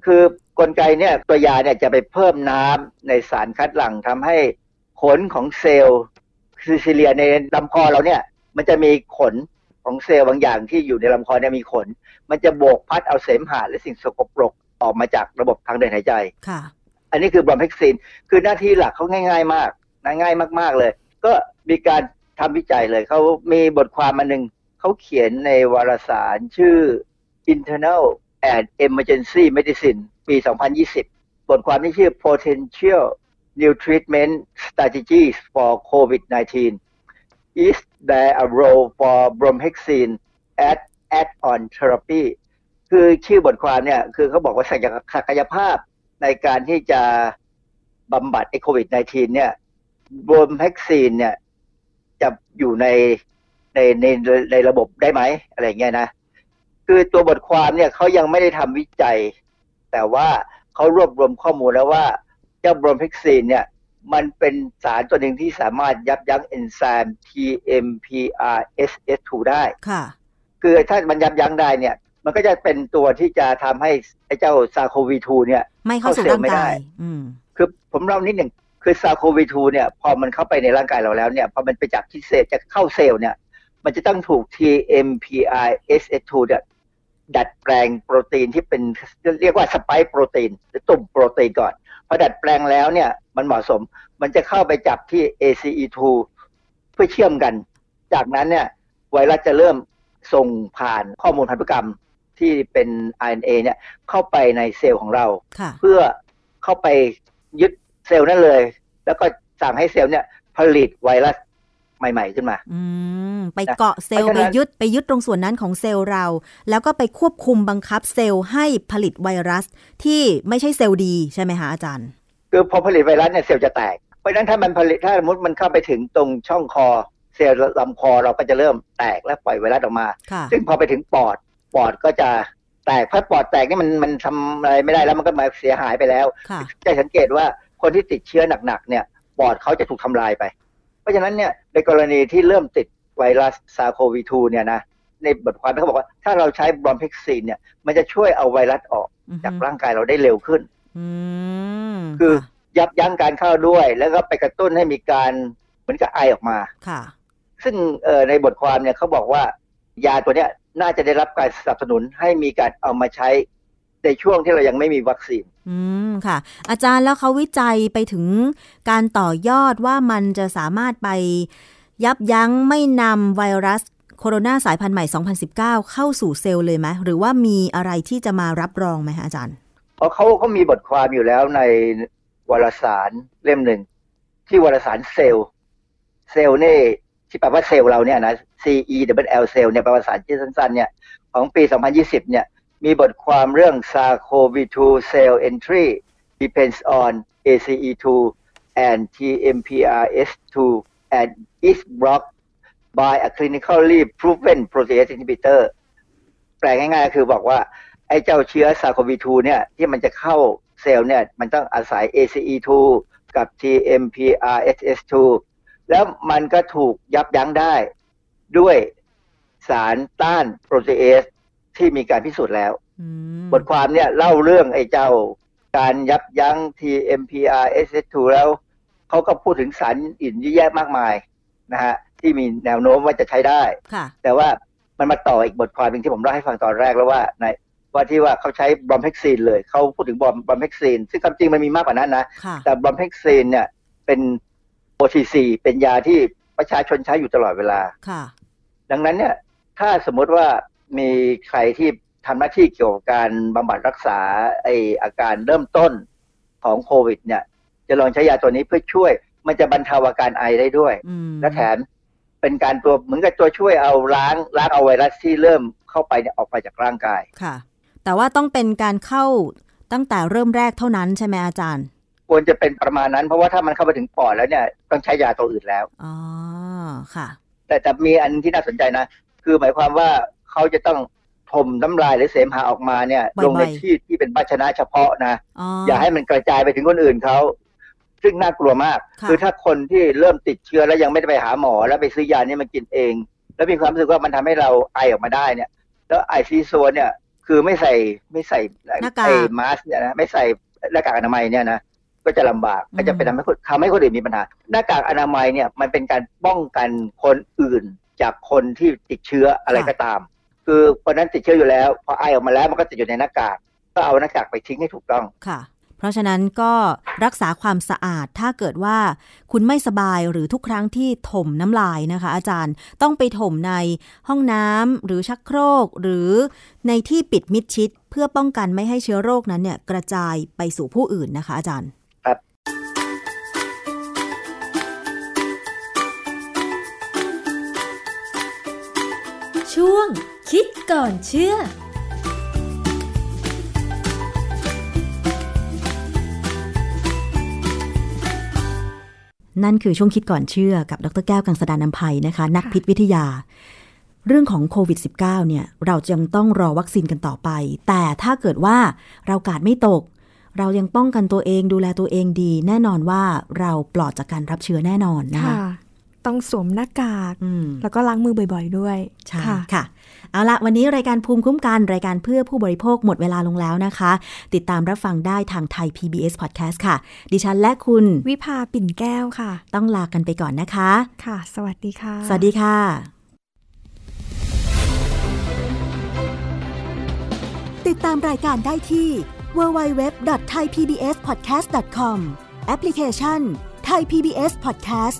คือกลไกเนี่ยตัวยาเนี่ยจะไปเพิ่มน้ำในสารคัดหลั่งทำให้ขนของเซลล์ซิซิเลียในลำคอเราเนี่ย มันจะมีขน ของเซลล์บางอย่างที่อยู่ในลำคอเนี่ยมีขน มันจะโบกพัดเอาเสมหะและสิ่งสกปรกออกมาจากระบบทางเดินหายใจค่ะ อันนี้คือบรอมเฮกซิน คือหน้าที่หลักเขาง่าย ๆ มากนะง่ายมาก ๆเลย ก็มีการทำวิจัยเลยเขามีบทความมาหนึ่งเขาเขียนในวารสารชื่อ Internal and Emergency Medicine ปี 2020 บทความที่ชื่อ Potential New Treatment Strategies for COVID-19 Is there a role for bromhexine as add-on therapy คือชื่อบทความเนี่ย คือเขาบอกว่าศักยภาพในการที่จะบำบัดไอโควิด -19 เนี่ยบรมแฮกซีนเนี่ยจะอยู่ในในในในระบบได้ไหมอะไรเงี้ยนะ คือตัวบทความเนี่ยเขายังไม่ได้ทำวิจัย แต่ว่าเขารวบรวมข้อมูลแล้วว่าเจ้าบรมแฮกซีนเนี่ย มันเป็นสารตัวหนึ่งที่สามารถยับยั้งเอนไซม์ TMPRSS2 ได้ ค่ะ คือถ้ามันยับยั้งได้เนี่ย มันก็จะเป็นตัวที่จะทำให้ไอ้เจ้าซาโควี2เนี่ย ไม่เข้าสู่ซลร่างล์ไม่กาได้ยอืมคือผมเล่านิดหนึ่งคือซาโควี2เนี่ย พอมันเข้าไปในร่างกายเราแล้วเนี่ย พอมันไปจากที่เซลล์จะเข้าเซลล์เนี่ย มันจะต้องถูก TMPR SS2 เนี่ยดัดแปลงโปรตีนที่เป็นเรียกว่าสไปค์โปรตีนหรือตุ่มโปรตีนก่อน พอดัดแปลงแล้วเนี่ยมันเหมาะสม มันจะเข้าไปจับที่ ACE2 เพื่อเชื่อมกัน จากนั้นเนี่ยไวรัสจะเริ่มส่งผ่านข้อมูลพันธุกรรมที่เป็น RNA เนี่ยเข้าไปในเซลล์ของเรา เพื่อเข้าไปยึดเซลล์นั่นเลย แล้วก็สั่งให้เซลล์เนี่ยผลิตไวรัส ใหม่ ๆขึ้นมา อืมไปเกาะเซลล์ไปยึดไปยึดตรงส่วนนั้นของเซลล์เรา แล้วก็ไปควบคุมบังคับเซลล์ให้ผลิตไวรัสที่ไม่ใช่เซลล์ดีใช่ไหมคะอาจารย์ คือพอผลิตไวรัสเนี่ยเซลล์จะแตก เพราะฉะนั้นถ้ามันผลิตถ้าสมมติมันเข้าไปถึงตรงช่องคอ เซลล์ลำคอเราก็จะเริ่มแตกและปล่อยไวรัสออกมา ซึ่งพอไปถึงปอดปอดก็จะแตกพอปอดแตกนี่มันมันทำอะไรไม่ได้แล้วมันก็มาเสียหายไปแล้วจะสังเกตว่าคนที่ติดเชื้อหนักๆเนี่ยปอดเขาจะถูกทำลายไปเพ ราะฉะนั้นเนี่ยในกรณีที่เริ่มติดไวรัสซาโควี2เนี่ยนะในบทความเขาบอกว่าถ้าเราใช้บรอมเพกซีนเนี่ยมันจะช่วยเอาไวรัสออกจากร่างกายเราได้เร็วขึ้นคือยับยั้งการเข้าด้วย แล้วก็ไปกระตุ้นให้มีการเหมือนกับไอออกมาค่ะ ซึ่งในบทความเนี่ยเขาบอกว่ายาตัวเนี้ยน่าจะได้รับการสนับสนุนให้มีการเอามาใช้ ในช่วงที่เรายังไม่มีวัคซีน อืมค่ะ อาจารย์แล้วเขาวิจัยไปถึงการต่อยอดว่ามันจะสามารถไปยับยั้งไม่นำไวรัสโคโรนาสายพันธุ์ใหม่ 2019 เข้าสู่เซลล์เลยไหมหรือว่ามีอะไรที่จะมารับรองไหมคะอาจารย์เพราะเขาเขามีบทความอยู่แล้วในวารสารเล่มหนึ่ง ที่วารสารเซลล์ เซลล์นี่ที่แปลว่าเซลล์เราเนี่ยนะ C E W L เซลล์เนี่ยแปลว่าสารชื่อสั้นๆเนี่ยของปี 2020 เนี่ย มีบทความเรื่อง SARS-CoV-2 cell entry depends on ACE2 and TMPRS2 and is blocked by a clinically proven protease inhibitor แปลง่ายๆ คือบอกว่า ไอ้เจ้าเชื้อ SARS-CoV-2 เนี่ยที่มันจะเข้าเซลล์เนี่ยมันต้องอาศัย ACE2 กับ TMPRSS2 แล้วมันก็ถูกยับยั้งได้ด้วยสารต้านโปรตีเอส ที่มีการพิสูจน์แล้ว บทความเนี่ยเล่าเรื่องไอ้เจ้าการยับยั้ง TMPR SS2 แล้วเขาก็พูดถึงสารอื่นเยอะแยะมากมายนะฮะที่มีแนวโน้มว่าจะใช้ได้ แต่ว่ามันมาต่ออีกบทความหนึ่งที่ผมเล่าให้ฟังตอนแรกแล้วว่าในว่าที่ว่าเขาใช้บอมเพกซีนเลยเขาพูดถึงบอมบอมเพกซีนซึ่งความจริงมันมีมากกว่านั้นนะ แต่บอมเพกซีนเนี่ยเป็น OTC เป็นยาที่ประชาชนใช้อยู่ตลอดเวลาค่ะดังนั้นเนี่ยถ้าสมมติว่า มีใครที่ทำหน้าที่เกี่ยวกับการบำบัดรักษาไออาการเริ่มต้นของโควิด เนี่ย จะลองใช้ยาตัวนี้เพื่อช่วย มันจะบรรเทาอาการไอได้ด้วย และแถมเป็นการตัวเหมือนกับตัวช่วยเอาล้างล้างเอาไวรัสที่เริ่มเข้าไปเนี่ยออกไปจากร่างกายค่ะ แต่ว่าต้องเป็นการเข้าตั้งแต่เริ่มแรกเท่านั้นใช่ไหมอาจารย์ ควรจะเป็นประมาณนั้น เพราะว่าถ้ามันเข้าไปถึงปอดแล้วเนี่ยต้องใช้ยาตัวอื่นแล้วอ๋อค่ะ แต่แต่มีอันที่น่าสนใจนะ คือหมายความว่า เขาจะต้องถมน้ำลายหรือเสมหะออกมาเนี่ย ลงในที่ที่เป็นภาชนะเฉพาะนะอย่าให้มันกระจายไปถึงคนอื่นเขาซึ่งน่ากลัวมาก คือถ้าคนที่เริ่มติดเชื้อแล้วยังไม่ได้ไปหาหมอ แล้วไปซื้อยานี่มากินเอง แล้วมีความรู้สึกว่ามันทำให้เราไอออกมาได้เนี่ย แล้วไอซีโซเนี่ยคือไม่ใส่ไม่ใส่ไอมาสเนี่ยนะไม่ใส่หน้ากากอนามัยเนี่ยนะก็จะลำบากก็จะเป็นทำให้ทำให้คนอื่นมีปัญหาหน้ากากอนามัยเนี่ยมันเป็นการป้องกันคนอื่นจากคนที่ติดเชื้ออะไรก็ตาม คือคนนั้นติดเชื้ออยู่แล้ว พอไอออกมาแล้วมันก็ติดอยู่ในหน้ากาก ก็เอาหน้ากากไปทิ้งให้ถูกต้องค่ะ เพราะฉะนั้นก็รักษาความสะอาดถ้าเกิดว่าคุณไม่สบายหรือทุกครั้งที่ถมน้ำลายนะคะ อาจารย์ต้องไปถมในห้องน้ำหรือชักโครก หรือในที่ปิดมิดชิด เพื่อป้องกันไม่ให้เชื้อโรคนั้นเนี่ยกระจายไปสู่ผู้อื่นนะคะ อาจารย์ช่วง คิดก่อนเชื่อ นั่นคือช่วงคิดก่อนเชื่อกับดรแก้วกังสดานนภัยนะคะ นักพิษวิทยา เรื่องของโควิด -19 เนี่ย เรายังต้องรอวัคซีนกันต่อไป แต่ถ้าเกิดว่าเรากาดไม่ตก เรายังป้องกันตัวเองดูแลตัวเองดี แน่นอนว่าเราปลอดจากการรับเชื้อแน่นอนนะคะ ต้องสวมหน้ากาก แล้วก็ล้างมือบ่อย ๆ ด้วยใช่ค่ะ เอาละวันนี้รายการภูมิคุ้มกัน รายการเพื่อผู้บริโภคหมดเวลาลงแล้วนะคะ ติดตามรับฟังได้ทางไทย PBS Podcast ค่ะ ดิฉันและคุณ วิภาปิ่นแก้วค่ะ ต้องลากันไปก่อนนะคะ ค่ะ สวัสดีค่ะ สวัสดีค่ะ ติดตามรายการได้ที่ www.thaipbspodcast.com แอปพลิเคชัน Thai PBS Podcast